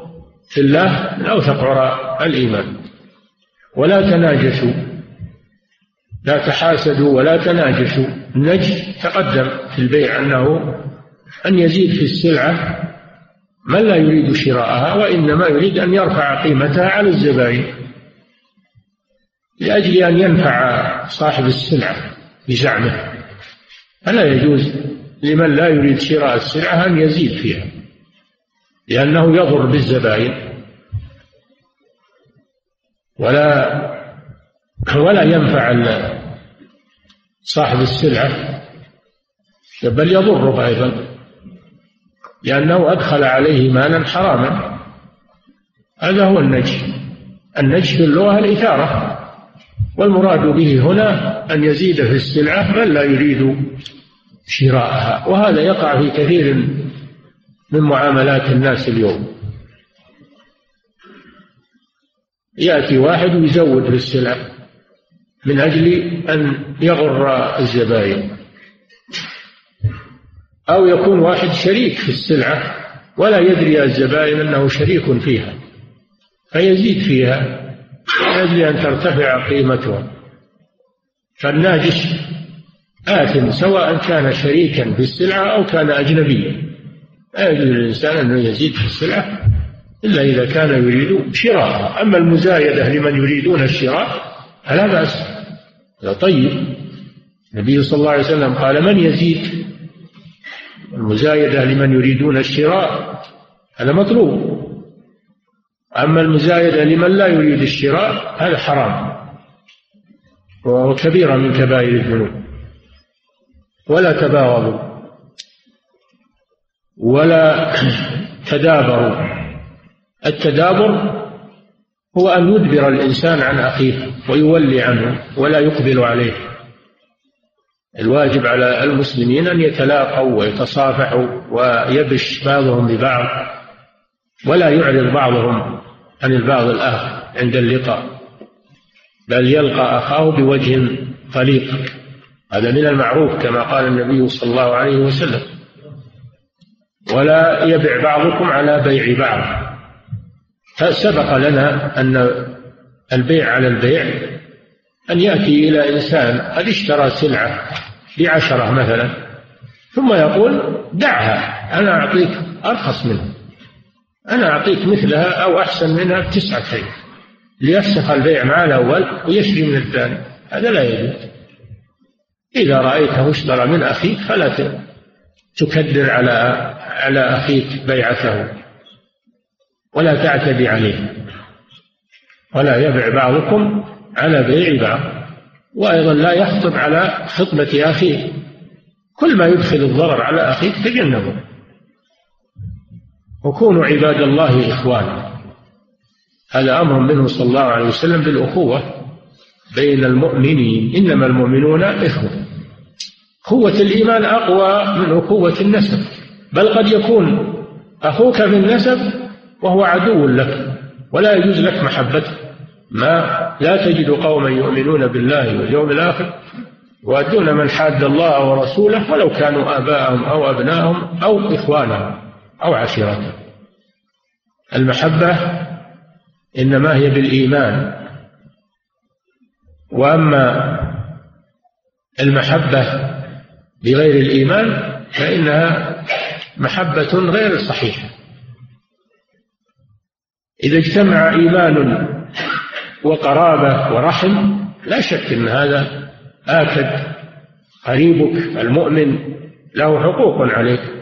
في الله من أوثق عراء الإيمان. ولا تناجشوا. لا تحاسدوا ولا تناجشوا. النجش تقدم في البيع أنه أن يزيد في السلعة من لا يريد شراءها وإنما يريد أن يرفع قيمتها على الزبائن. لأجل أن ينفع صاحب السلعة بزعمه. فلا يجوز لمن لا يريد شراء السلعة أن يزيد فيها لأنه يضر بالزبائن. ولا ولا ينفع صاحب السلعة بل يضره أيضا لأنه أدخل عليه مالا حراما. هذا هو النجش النجش في اللغة الإثارة. والمراد به هنا أن يزيد في السلعة من لا يريد شراءها. وهذا يقع في كثير من معاملات الناس اليوم. يأتي واحد ويزود في السلعة من أجل أن يغر الزبائن أو يكون واحد شريك في السلعة ولا يدري الزبائن أنه شريك فيها فيزيد فيها. أجل أن ترتفع قيمتها. فالناجش آثم سواء كان شريكا في السلعة أو كان أجنبيا. لا يجوز للإنسان أنه يزيد في السلعة إلا إذا كان يريد شراءها. أما المزايدة لمن يريدون الشراء فلا بأس. هذا طيب. النبي صلى الله عليه وسلم قال من يزيد؟ المزايدة لمن يريدون الشراء. هذا مطلوب. أما المزايدة لمن لا يريد الشراء هذا حرام. وهو كبيرة من كبائر الذنوب. ولا تباغضوا. ولا تدابروا. التدابر هو أن يدبر الإنسان عن أخيه ويولي عنه ولا يقبل عليه. الواجب على المسلمين أن يتلاقوا ويتصافحوا ويبش بعضهم ببعض ولا يعرض بعضهم عن البعض الآخر عند اللقاء بل يلقى أخاه بوجه طليق هذا من المعروف كما قال النبي صلى الله عليه وسلم ولا يبع بعضكم على بيع بعض فسبق لنا أن البيع على البيع أن يأتي إلى إنسان قد اشترى سلعة بعشرة مثلا ثم يقول دعها أنا أعطيك أرخص منها أنا أعطيك مثلها أو أحسن منها بتسعة شيء. ليفسخ البيع مع الأول ويشري من الثاني. هذا لا يجوز. إذا رأيته اشترى من أخيك فلا تكدر على على أخيك بيعته. ولا تعتدي عليه. ولا يبع بعضكم على بيع بعض. وأيضا لا يخطب على خطبة أخيه. كل ما يدخل الضرر على أخيك تجنبه. وكونوا عباد الله إخوانا. هذا أمر منه صلى الله عليه وسلم بالأخوة بين المؤمنين. إنما المؤمنون إخوة. قوة الإيمان أقوى من أخوة النسب. بل قد يكون أخوك في النسب وهو عدو لك ولا يجوز لك محبته. ما لا تجد قوما يؤمنون بالله واليوم الآخر يؤدون من حاد الله ورسوله ولو كانوا آباءهم أو أبناءهم أو إخوانهم. أو عشيرتهم المحبة إنما هي بالإيمان. وأما المحبة بغير الإيمان فإنها محبة غير صحيحة. إذا اجتمع إيمان وقرابة ورحم لا شك أن هذا آكد قريبك المؤمن له حقوق عليك.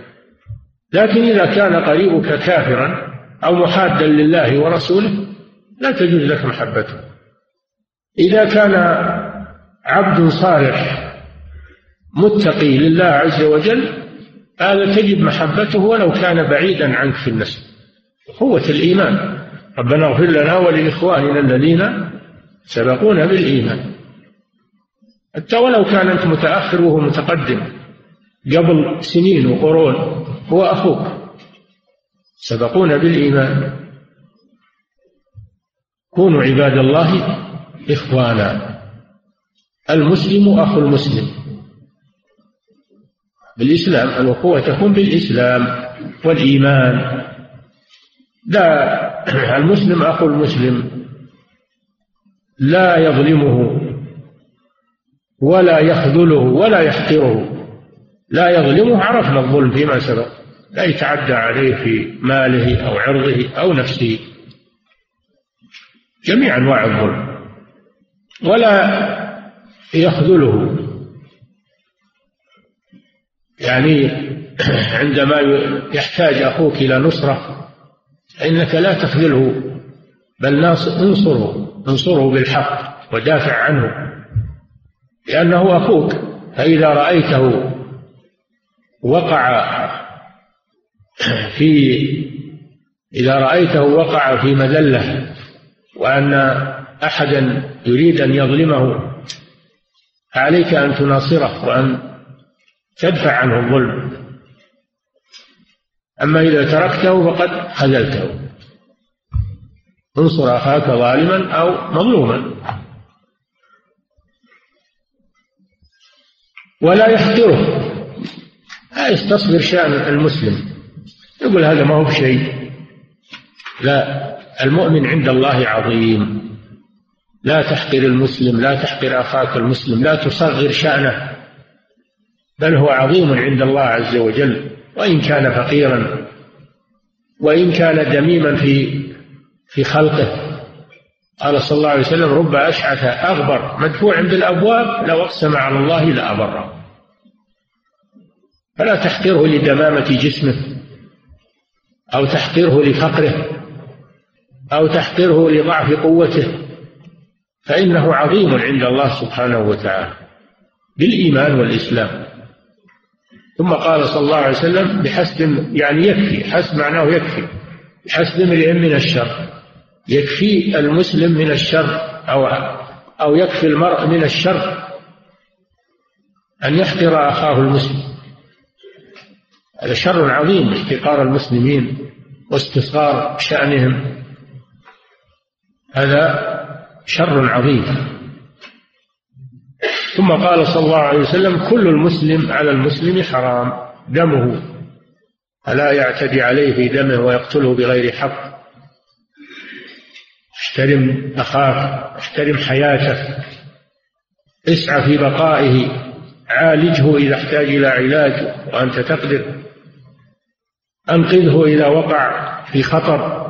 لكن إذا كان قريبك كافرا أو محادا لله ورسوله لا تجوز لك محبته. إذا كان عبد صالح متقي لله عز وجل هذا تجب محبته ولو كان بعيدا عنك في النسب. قوة الإيمان. ربنا اغفر لنا ولإخواننا الذين سبقونا بالإيمان. حتى ولو كان أنت متأخر وهو متقدم قبل سنين وقرون هو أخوك. سبقونا بالإيمان. كونوا عباد الله إخوانا. المسلم أخو المسلم. بالإسلام الأخوة تكون بالإسلام والإيمان. لا المسلم أخو المسلم لا يظلمه ولا يخذله ولا يحقره. لا يظلمه عرفنا الظلم فيما سبق. لا يتعدى عليه في ماله أو عرضه أو نفسه. جميع أنواع الظلم. ولا يخذله. يعني عندما يحتاج أخوك إلى نصرة فإنك لا تخذله بل انصره انصره بالحق ودافع عنه. لأنه أخوك فإذا رأيته وقع في إذا رأيته وقع في مذلة وأن أحدا يريد أن يظلمه فعليك أن تناصره وأن تدفع عنه الظلم. أما إذا تركته فقد خذلته. انصر أخاك ظالما أو مظلوما. ولا يحقره. لا يستصغر شأن المسلم. يقول هذا ما هو بشيء. لا المؤمن عند الله عظيم. لا تحقر المسلم لا تحقر أخاك المسلم لا تصغر شأنه. بل هو عظيم عند الله عز وجل. وإن كان فقيرا وإن كان دميما في في خلقه. قال صلى الله عليه وسلم رب أشعث أغبر مدفوع بالأبواب لو أقسم على الله لأبره. فلا تحقره لدمامة جسمه أو تحقره لفقره أو تحقره لضعف قوته فإنه عظيم عند الله سبحانه وتعالى بالإيمان والإسلام. ثم قال صلى الله عليه وسلم بحسب يعني يكفي حسب معناه يكفي بحسب امرئ من الشر يكفي المسلم من الشر أو أو يكفي المرء من الشر أن يحقر أخاه المسلم. هذا شر عظيم احتقار المسلمين واستصغار شأنهم. هذا شر عظيم. ثم قال صلى الله عليه وسلم كل المسلم على المسلم حرام دمه. فلا يعتدي عليه في دمه ويقتله بغير حق. احترم أخاك احترم حياته اسعى في بقائه. عالجه إذا احتاج إلى علاج وأنت تقدر. أنقذه إذا وقع في خطر.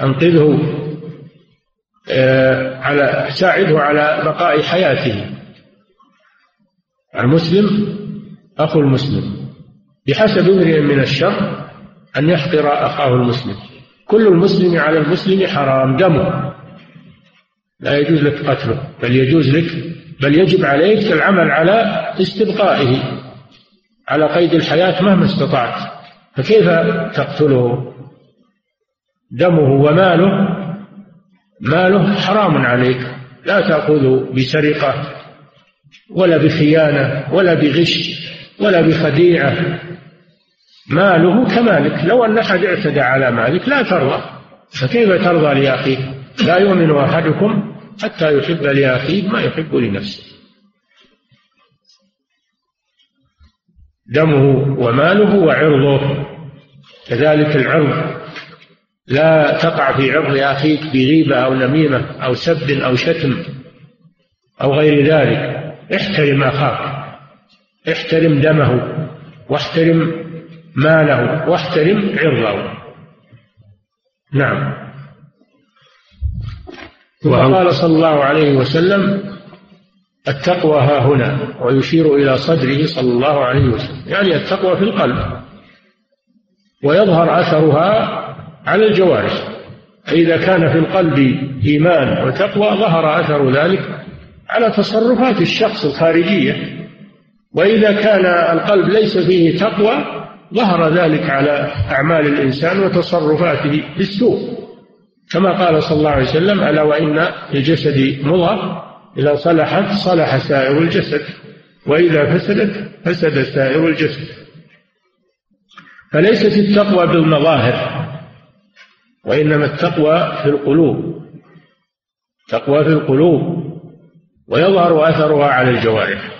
أنقذه آه، على ساعده على بقاء حياته. المسلم أخو المسلم بحسب امرئ من الشر أن يحقر أخاه المسلم. كل المسلم على المسلم حرام دمه. لا يجوز لك قتله بل يجوز لك بل يجب عليك العمل على استبقائه على قيد الحياة مهما استطعت. فكيف تقتله دمه وماله؟ ماله حرام عليك لا تأخذه بسرقة ولا بخيانة ولا بغش ولا بخديعة. ماله كمالك لو أن أحد اعتدى على مالك لا ترضى. فكيف ترضى لأخيك؟ لا يؤمن أحدكم حتى يحب لأخيه ما يحب لنفسه. دمه وماله وعرضه. كذلك العرض. لا تقع في عرض أخيك بغيبة أو نميمة أو سب أو شتم أو غير ذلك. احترم أخاك. احترم دمه. واحترم ماله. واحترم عرضه. نعم. وقال صلى الله عليه وسلم التقوى ها هنا ويشير إلى صدره صلى الله عليه وسلم. يعني التقوى في القلب. ويظهر أثرها على الجوارح. فإذا كان في القلب إيمان وتقوى ظهر أثر ذلك على تصرفات الشخص الخارجية. وإذا كان القلب ليس فيه تقوى ظهر ذلك على أعمال الإنسان وتصرفاته بالسوء كما قال صلى الله عليه وسلم ألا وإن الجسد مضغة إذا صلحت صلح سائر الجسد وإذا فسدت فسد سائر الجسد فليست التقوى بالمظاهر وإنما التقوى في القلوب. تقوى في القلوب ويظهر أثرها على الجوارح.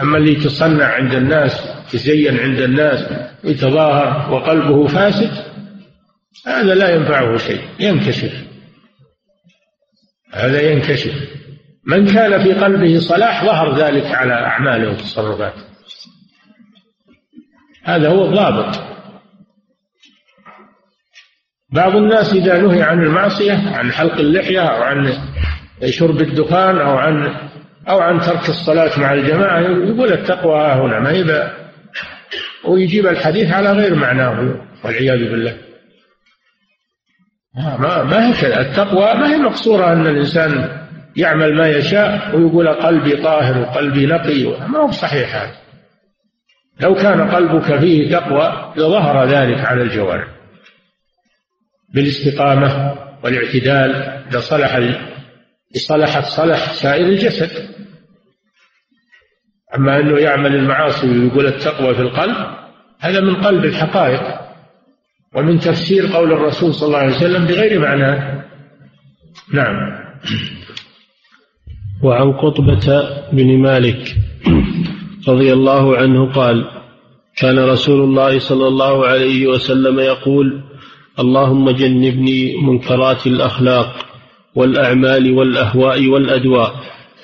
أما اللي يتصنع عند الناس يتزين عند الناس يتظاهر وقلبه فاسد هذا لا ينفعه شيء ينكشف. هذا ينكشف. من كان في قلبه صلاح ظهر ذلك على أعماله وتصرفاته. هذا هو الضابط. بعض الناس إذا نهي عن المعصية عن حلق اللحية أو عن شرب الدخان أو عن أو عن ترك الصلاة مع الجماعة يقول التقوى هنا ما يبقى. ويجيب الحديث على غير معناه والعياذ بالله. ما ما هي كذا التقوى ما هي مقصورة أن الإنسان يعمل ما يشاء ويقول قلبي طاهر وقلبي نقي؟ ما هو صحيح هذا. لو كان قلبك فيه تقوى لظهر ذلك على الجوارح. بالاستقامة والاعتدال إذا صلح صلحت صلح سائر الجسد. أما أنه يعمل المعاصي ويقول التقوى في القلب هذا من قلب الحقائق. ومن تفسير قول الرسول صلى الله عليه وسلم بغير معناه نعم. وعن قطبة بن مالك رضي الله عنه قال كان رسول الله صلى الله عليه وسلم يقول اللهم جنبني منكرات الأخلاق والأعمال والأهواء والأدواء.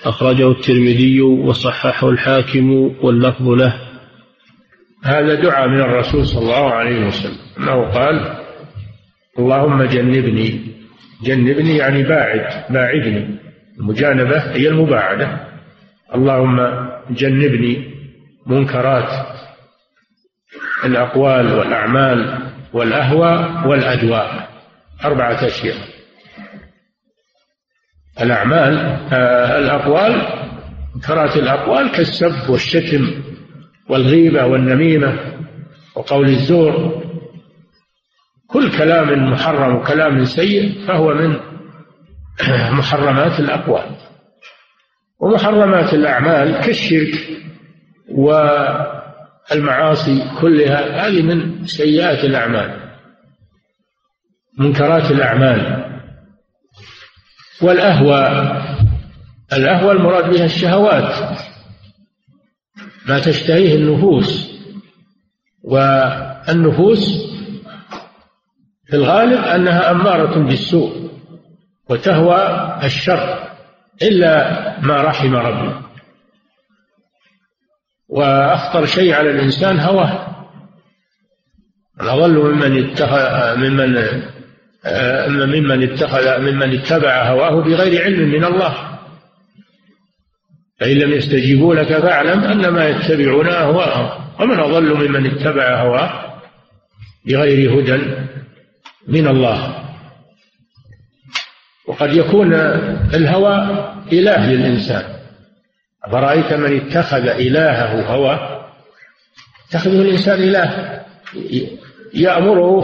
أخرجه الترمذي وصححه الحاكم واللفظ له. هذا دعاء من الرسول صلى الله عليه وسلم. أنه قال اللهم جنبني. جنبني يعني باعد باعدني. المجانبة هي المباعدة. اللهم جنبني منكرات الأقوال والأعمال والأهوى والأدواء أربعة أشياء. الأعمال آه الأقوال منكرات الأقوال كالسب والشتم والغيبة والنميمة وقول الزور كل كلام محرم وكلام سيء فهو من محرمات الأقوال. ومحرمات الأعمال كالشرك والمعاصي كلها هذه من سيئات الأعمال منكرات الأعمال. والأهوى الأهوى المراد بها الشهوات. ما تشتهيه النفوس. والنفوس في الغالب أنها أمارة بالسوء وتهوى الشر إلا ما رحم ربي. وأخطر شيء على الإنسان هواه الأضل ممن اتخذ ممن ممن اتخذ ممن اتبع هواه بغير علم من الله. فإن لم يستجيبوا لك فاعلم أنما يتبعون أهواءهم. ومن أضل ممن اتبع هواه بغير هدى من الله. وقد يكون الهوى إله للإنسان. أفرأيت من اتخذ إلهه هوى؟ اتخذه الإنسان إله. يأمره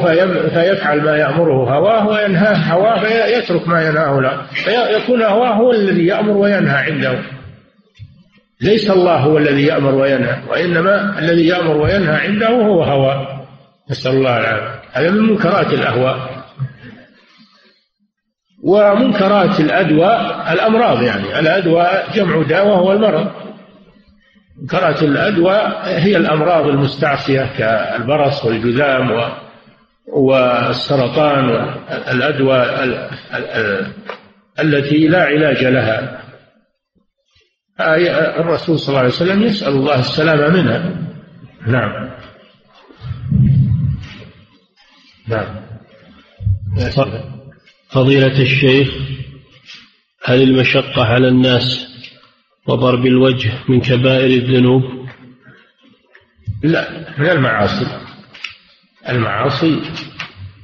فيفعل ما يأمره هواه وينهاه هواه فيترك ما ينهاه له. فيكون هواه هو الذي يأمر وينهى عنده. ليس الله هو الذي يأمر وينهى وإنما الذي يأمر وينهى عنده هو هوى. نسأل الله العافية. هذا من منكرات الأهواء. ومنكرات الأدواء الأمراض يعني. الأدواء جمع داء وهو المرض. منكرات الأدواء هي الأمراض المستعصية كالبرص والجذام والسرطان والأدواء التي لا علاج لها. الرسول صلى الله عليه وسلم يسأل الله السلامة منها. نعم. نعم. فضيلة الشيخ هل المشقة على الناس وضرب الوجه من كبائر الذنوب؟ لا من المعاصي. المعاصي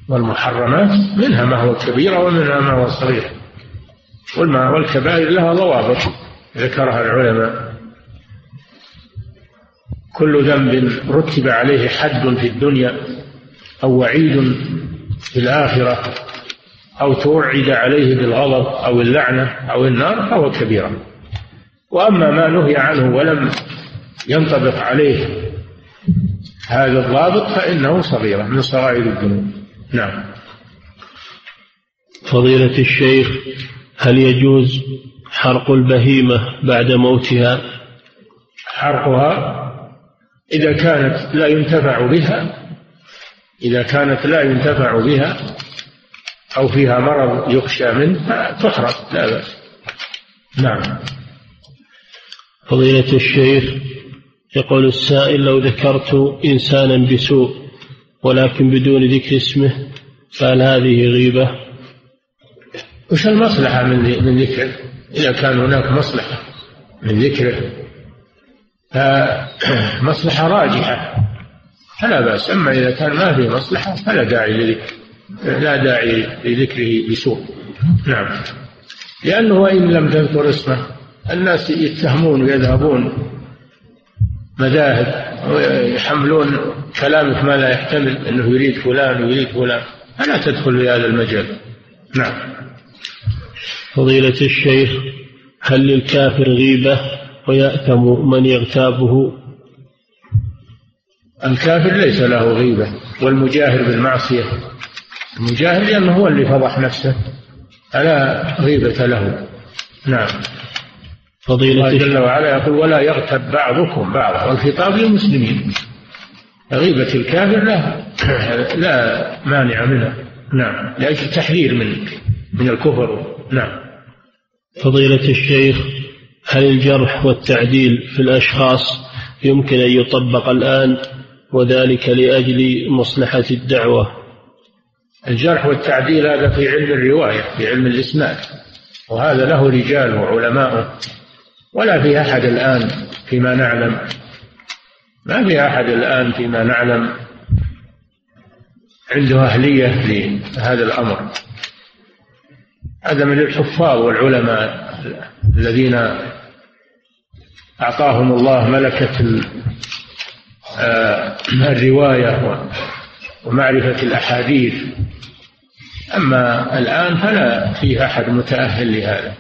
والمحرمات منها ما هو كبيرة ومنها ما هو صغير. والكبائر لها ضوابط. ذكرها العلماء. كل ذنب رتب عليه حد في الدنيا أو وعيد في الآخرة أو توعد عليه بالغضب أو اللعنة أو النار فهو كبيرة وأما ما نهي عنه ولم ينطبق عليه هذا الضابط فإنه صغيرة من صغائر الذنوب. نعم. فضيلة الشيخ هل يجوز حرق البهيمة بعد موتها حرقها إذا كانت لا ينتفع بها إذا كانت لا ينتفع بها أو فيها مرض يخشى منه تحرق لا بأس نعم فضيلة الشيخ يقول السائل لو ذكرت إنسانا بسوء ولكن بدون ذكر اسمه فهل هذه غيبة؟ وش المصلحة من من ذكره؟ إذا كان هناك مصلحة من ذكره فمصلحة راجحة. فلا بأس. أما إذا كان ما في مصلحة فلا داعي لذكر لا داعي لذكره بسوء. نعم. لأنه وإن لم تذكر اسمه الناس يتهمون ويذهبون مذاهب ويحملون كلامك ما لا يحتمل أنه يريد فلان ويريد فلان. فلا تدخل في هذا المجال. نعم. فضيلة الشيخ هل للكافر غيبة ويأثم من يغتابه؟ الكافر ليس له غيبة والمجاهر بالمعصية. المجاهر لأنه هو اللي فضح نفسه. فلا غيبة له؟ نعم. فضيلة الله جل وعلا يقول ولا يغتب بعضكم بعضا. والخطاب للمسلمين. غيبة الكافر لا لا مانع منها. نعم. لأجل التحذير من من الكفر. نعم. فضيلة الشيخ هل الجرح والتعديل في الأشخاص يمكن أن يطبق الآن وذلك لأجل مصلحة الدعوة؟ الجرح والتعديل هذا في علم الرواية في علم الإسناد وهذا له رجال وعلماء ولا في أحد الآن فيما نعلم. ما في أحد الآن فيما نعلم عنده أهلية لهذا الأمر. هذا من الحفاظ والعلماء الذين أعطاهم الله ملكة آه، الرواية ومعرفة الأحاديث. أما الآن فلا فيه أحد متأهل لهذا.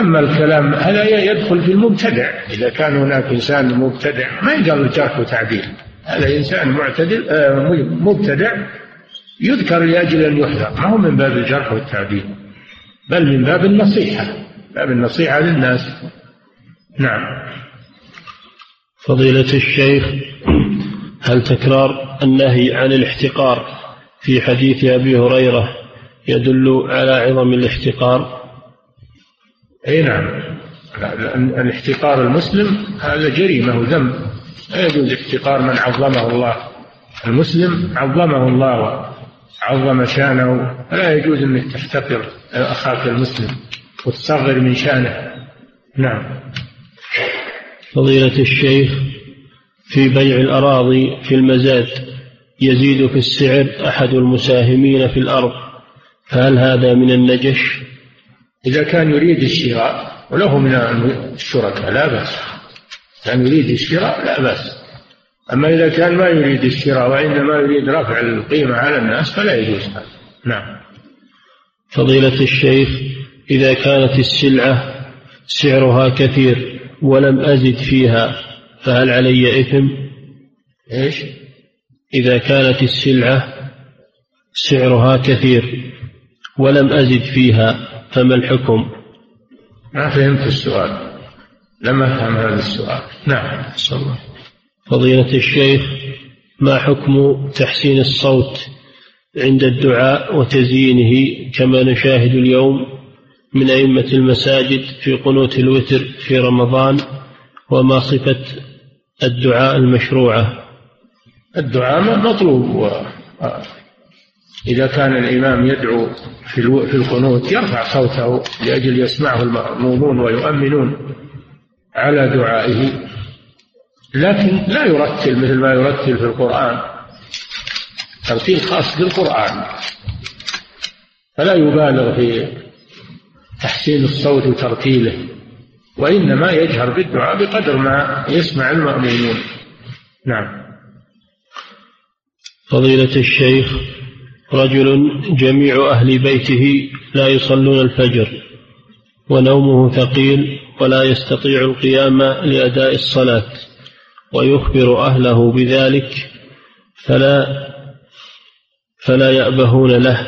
أما الكلام هذا يدخل في المبتدع. إذا كان هناك إنسان مبتدع ما يقال الجرح وتعديل هذا إنسان معتدل آه، مبتدع. يذكر لأجل أن يحذر. ما هو من باب الجرح والتعديل بل من باب النصيحة. باب النصيحة للناس. نعم. فضيلة الشيخ هل تكرار النهي عن الاحتقار في حديث أبي هريرة يدل على عظم الاحتقار؟ أي نعم. الاحتقار المسلم هذا جريمة وذنب. لا يجوز احتقار من عظمه الله. المسلم عظمه الله وعظم شأنه فلا يجوز انك تحتقر أخاك المسلم وتصغر من شأنه. نعم. فضيلة الشيخ في بيع الأراضي في المزاد يزيد في السعر أحد المساهمين في الأرض فهل هذا من النجش؟ إذا كان يريد الشراء وله من الشركاء لا بأس. كان يريد الشراء لا بأس. أما إذا كان ما يريد الشراء وإنما يريد رفع القيمة على الناس فلا يجوز هذا نعم فضيلة الشيخ إذا كانت السلعة سعرها كثير ولم أزد فيها فهل علي إثم؟ إيش؟ إذا كانت السلعة سعرها كثير ولم أزد فيها فما الحكم؟ ما فهمت السؤال لم أفهم هذا السؤال نعم الله فضيلة الشيخ ما حكم تحسين الصوت عند الدعاء وتزيينه كما نشاهد اليوم من أئمة المساجد في قنوت الوتر في رمضان وما صفة الدعاء المشروعة؟ الدعاء مطلوب إذا كان الإمام يدعو في القنوت يرفع صوته لأجل يسمعه المأمومون ويؤمنون على دعائه. لكن لا يرتل مثل ما يرتل في القرآن. ترتيل خاص بالقرآن. فلا يبالغ في تحسين الصوت وترتيله وإنما يجهر بالدعاء بقدر ما يسمع المأمونون نعم. فضيلة الشيخ رجل جميع أهل بيته لا يصلون الفجر ونومه ثقيل ولا يستطيع القيام لأداء الصلاة. ويخبر أهله بذلك فلا فلا يأبهون له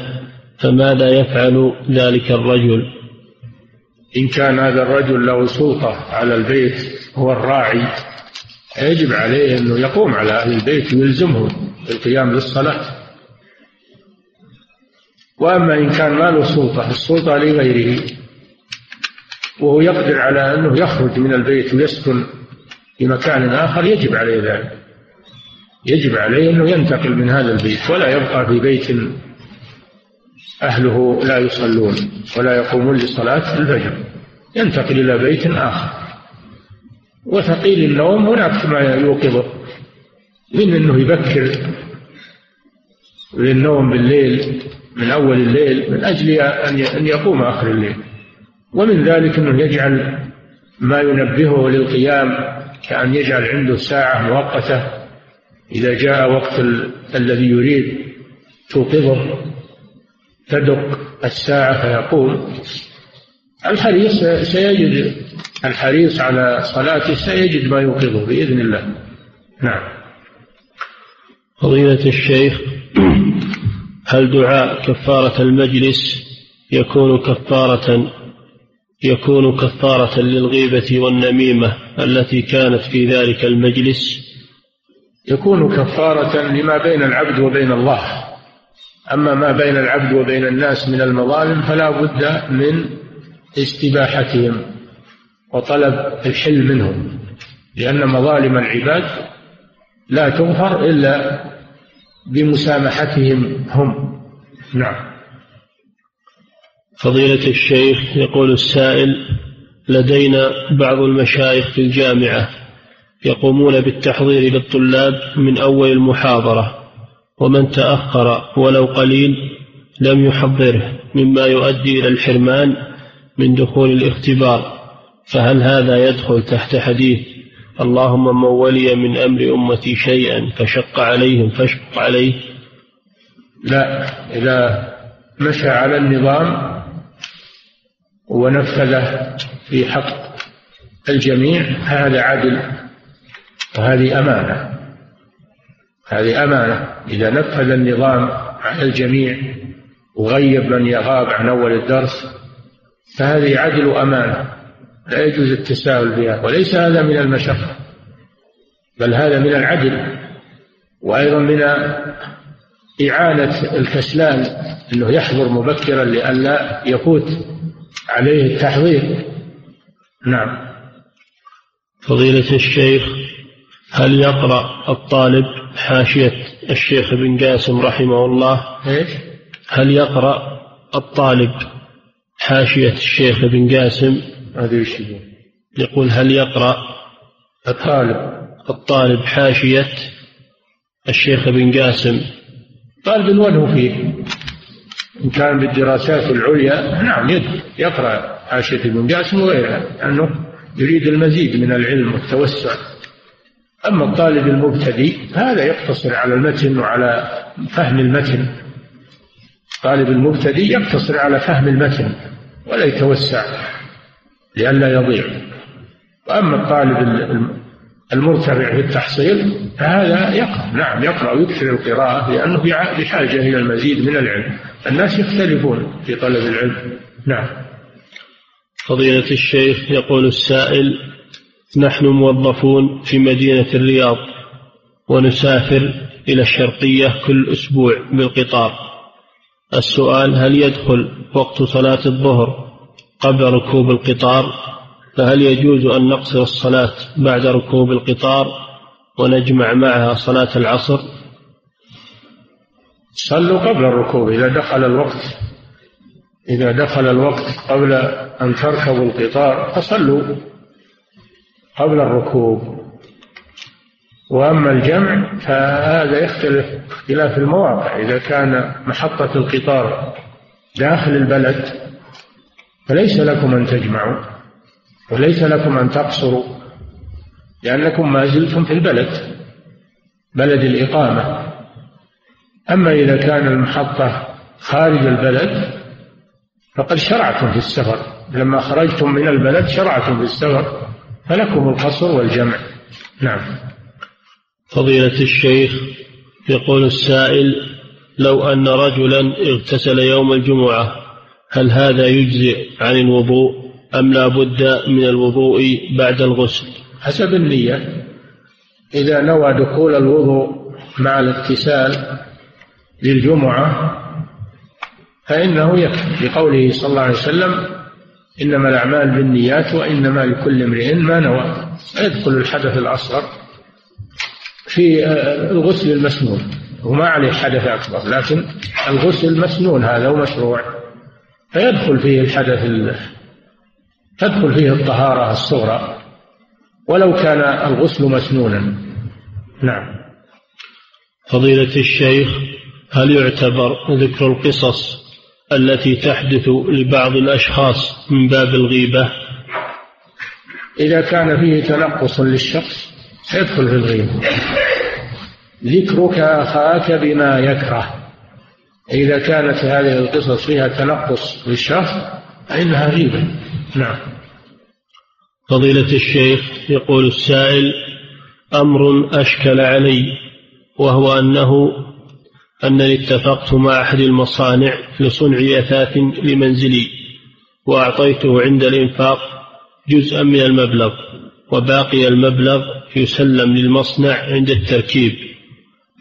فماذا يفعل ذلك الرجل؟ إن كان هذا الرجل له سلطة على البيت هو الراعي يجب عليه أنه يقوم على أهل البيت ويلزمهم بالقيام للصلاة وأما إن كان ما له سلطة السلطة لغيره وهو يقدر على أنه يخرج من البيت ويسكن في مكان آخر يجب عليه ذلك. يجب عليه أنه ينتقل من هذا البيت ولا يبقى في بيت أهله لا يصلون ولا يقومون لصلاة الفجر. ينتقل إلى بيت آخر. وثقيل النوم هناك ما يوقظه. من أنه يبكر للنوم بالليل من أول الليل من أجل أن يقوم آخر الليل. ومن ذلك أنه يجعل ما ينبهه للقيام كأن يجعل عنده ساعة مؤقتة إذا جاء وقت الذي يريد توقظه تدق الساعة فيقوم الحريص سيجد الحريص على صلاته سيجد ما يوقظه بإذن الله. نعم. فضيلة الشيخ هل دعاء كفارة المجلس يكون كفارة يكون كفارة للغيبة والنميمة التي كانت في ذلك المجلس. يكون كفارة لما بين العبد وبين الله. أما ما بين العبد وبين الناس من المظالم فلا بد من استباحتهم وطلب الحل منهم لأن مظالم العباد لا تغفر إلا بمسامحتهم هم. نعم. فضيلة الشيخ يقول السائل لدينا بعض المشايخ في الجامعة يقومون بالتحضير للطلاب من أول المحاضرة ومن تأخر ولو قليل لم يحضره مما يؤدي إلى الحرمان من دخول الاختبار. فهل هذا يدخل تحت حديث اللهم من ولي من أمر أمتي شيئا فشق عليهم فاشق عليه؟ لا إذا مشى على النظام ونفذه في حق الجميع هذا عدل. وهذه أمانة. هذه أمانة. إذا نفذ النظام على الجميع وغيب من يغاب عن أول الدرس فهذه عدل وأمانة. لا يجوز التساهل بها وليس هذا من المشقة بل هذا من العدل. وأيضا من إعانة الكسلان أنه يحضر مبكرا لئلا يفوت. عليه التحضير. نعم. فضيلة الشيخ هل يقرأ الطالب حاشية الشيخ ابن قاسم رحمه الله؟ إيش؟ هل يقرأ الطالب حاشية الشيخ ابن قاسم هذا وش يقول هل يقرأ الطالب. الطالب حاشية الشيخ ابن قاسم طالب وله فيه. إن كان بالدراسات العليا نعم يقرأ حاشية ابن قاسم وغيرها لأنه يريد المزيد من العلم والتوسع. أما الطالب المبتدئ هذا يقتصر على المتن وعلى فهم المتن. الطالب المبتدئ يقتصر على فهم المتن ولا يتوسع لئلا يضيع. وأما الطالب المرتفع في التحصيل فهذا يقرأ. نعم يقرأ ويكثر القراءة لأنه بحاجة إلى المزيد من العلم. الناس يختلفون في طلب العلم. نعم. فضيلة الشيخ يقول السائل نحن موظفون في مدينة الرياض ونسافر إلى الشرقية كل أسبوع بالقطار. السؤال هل يدخل وقت صلاة الظهر قبل ركوب القطار؟ فهل يجوز أن نقصر الصلاة بعد ركوب القطار ونجمع معها صلاة العصر؟ صلوا قبل الركوب إذا دخل الوقت إذا دخل الوقت قبل أن تركبوا القطار فصلوا قبل الركوب. وأما الجمع فهذا يختلف اختلاف المواقع إذا كان محطة القطار داخل البلد فليس لكم أن تجمعوا. وليس لكم أن تقصروا لأنكم ما زلتم في البلد بلد الإقامة. أما إذا كان المحطة خارج البلد فقد شرعتم في السفر. لما خرجتم من البلد شرعتم في السفر فلكم القصر والجمع. نعم. فضيلة الشيخ يقول السائل لو أن رجلا اغتسل يوم الجمعة هل هذا يجزئ عن الوضوء؟ أم لا بد من الوضوء بعد الغسل؟ حسب النية إذا نوى دخول الوضوء مع الاغتسال للجمعة فإنه يكفي. لقوله صلى الله عليه وسلم إنما الأعمال بالنيات وإنما لكل امرئ ما نوى. يدخل الحدث الأصغر في الغسل المسنون. وما عليه حدث أكبر لكن الغسل المسنون هذا ومشروع. فيدخل فيه الحدث تدخل فيه الطهارة الصغرى. ولو كان الغسل مسنونا. نعم. فضيلة الشيخ هل يعتبر ذكر القصص التي تحدث لبعض الأشخاص من باب الغيبة؟ إذا كان فيه تنقص للشخص سيدخل في الغيبة. ذكرك أخاك بما يكره. إذا كانت هذه القصص فيها تنقص للشخص فإنها غيبة. نعم فضيلة الشيخ يقول السائل أمر أشكل علي وهو أنه أنني اتفقت مع أحد المصانع لصنع أثاث لمنزلي وأعطيته عند الإنفاق جزءا من المبلغ وباقي المبلغ يسلم للمصنع عند التركيب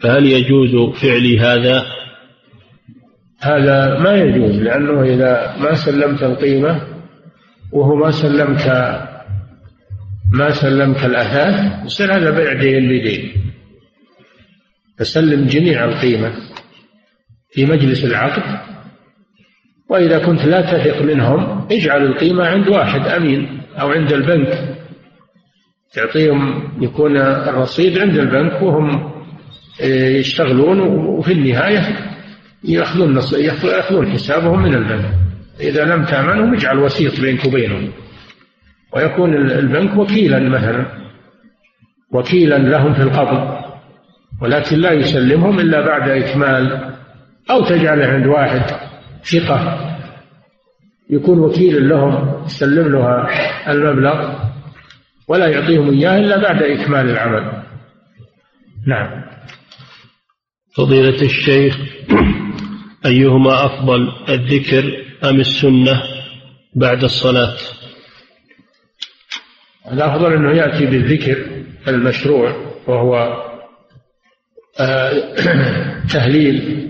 فهل يجوز فعلي هذا؟ هذا ما يجوز لأنه إذا ما سلمت القيمة وهو ما سلمك ما سلمك الأثاث يصير هذا بيع دين بدين فسلم جميع القيمة في مجلس العقد وإذا كنت لا تثق منهم اجعل القيمة عند واحد أمين أو عند البنك. تعطيهم يكون الرصيد عند البنك وهم يشتغلون وفي النهاية يأخذون يأخذون حسابهم من البنك. إذا لم تأمنهم اجعل وسيط بينك وبينهم. ويكون البنك وكيلا مثلا وكيلا لهم في القبض ولكن لا يسلمهم إلا بعد إكمال أو تجعله عند واحد ثقة. يكون وكيل لهم يسلم له المبلغ ولا يعطيهم إياه إلا بعد إكمال العمل. نعم. فضيلة الشيخ أيهما أفضل الذكر أم السنة بعد الصلاة؟ الأفضل أنه يأتي بالذكر المشروع وهو آه، تهليل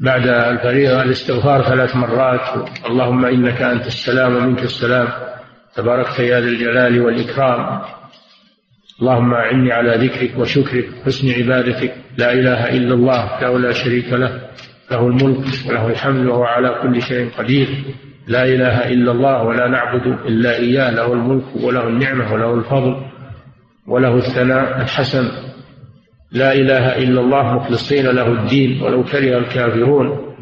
بعد الفريضة الاستغفار ثلاث مرات اللهم إنك أنت السلام ومنك السلام تباركت يا ذا الجلال والإكرام اللهم أعني على ذكرك وشكرك حسن عبادتك لا إله إلا الله له لا شريك له. له الملك وله الحمد وهو على كل شيء قدير. لا إله إلا الله ولا نعبد إلا إياه له الملك وله النعمة وله الفضل وله الثناء الحسن. لا إله إلا الله مخلصين له الدين ولو كره الكافرون.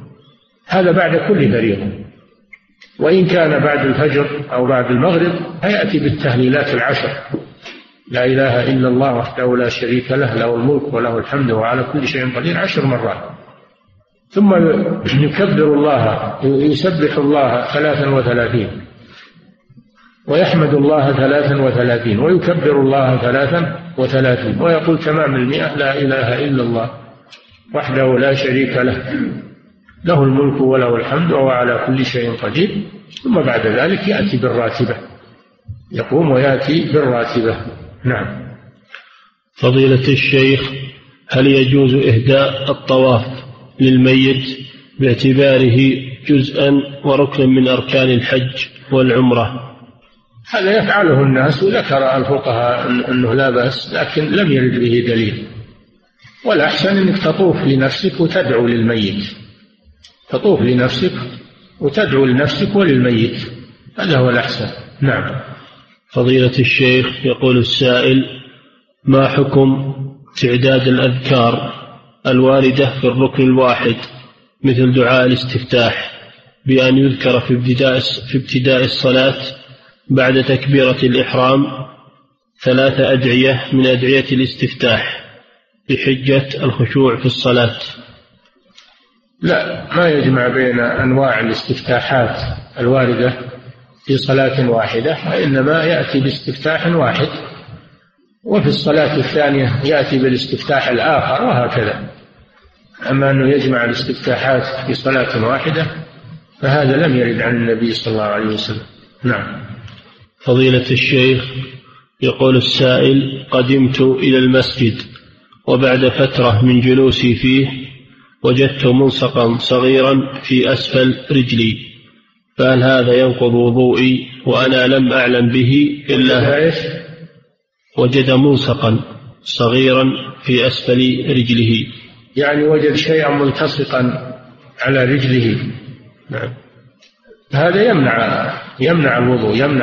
هذا بعد كل فريضة وإن كان بعد الفجر أو بعد المغرب فيأتي بالتهليلات العشر. لا إله إلا الله وحده لا شريك له له الملك وله الحمد وعلى كل شيء قدير عشر مرات. ثم يكبر الله يسبح الله ثلاثا وثلاثين ويحمد الله ثلاثا وثلاثين ويكبر الله ثلاثا وثلاثين ويقول تمام المئة لا إله إلا الله وحده لا شريك له له الملك وله الحمد وهو على كل شيء قدير ثم بعد ذلك يأتي بالراتبة يقوم ويأتي بالراتبة. نعم. فضيلة الشيخ هل يجوز إهداء الطواف؟ للميت باعتباره جزءا وركنا من أركان الحج والعمرة. هذا يفعله الناس وذكر الفقهاء أنه لا بأس لكن لم يرد به دليل. والأحسن أنك تطوف لنفسك وتدعو للميت. تطوف لنفسك وتدعو لنفسك وللميت. هذا هو الأحسن. نعم. فضيلة الشيخ يقول السائل ما حكم تعداد الأذكار؟ الواردة في الركن الواحد مثل دعاء الاستفتاح بأن يذكر في ابتداء في ابتداء الصلاة بعد تكبيرة الإحرام ثلاث أدعية من أدعية الاستفتاح بحجة الخشوع في الصلاة. لا ما يجمع بين أنواع الاستفتاحات الواردة في صلاة واحدة وإنما يأتي باستفتاح واحد. وفي الصلاة الثانية يأتي بالاستفتاح الآخر وهكذا. أما أنه يجمع الاستفتاحات في صلاة واحدة فهذا لم يرد عن النبي صلى الله عليه وسلم. نعم. فضيلة الشيخ يقول السائل قدمت إلى المسجد وبعد فترة من جلوسي فيه وجدت ملصقا صغيرا في أسفل رجلي فهل هذا ينقض وضوئي وأنا لم أعلم به إلا وجد ملصقا صغيرا في أسفل رجله. يعني وجد شيئا ملتصقا على رجله. نعم. هذا يمنع يمنع الوضوء يمنع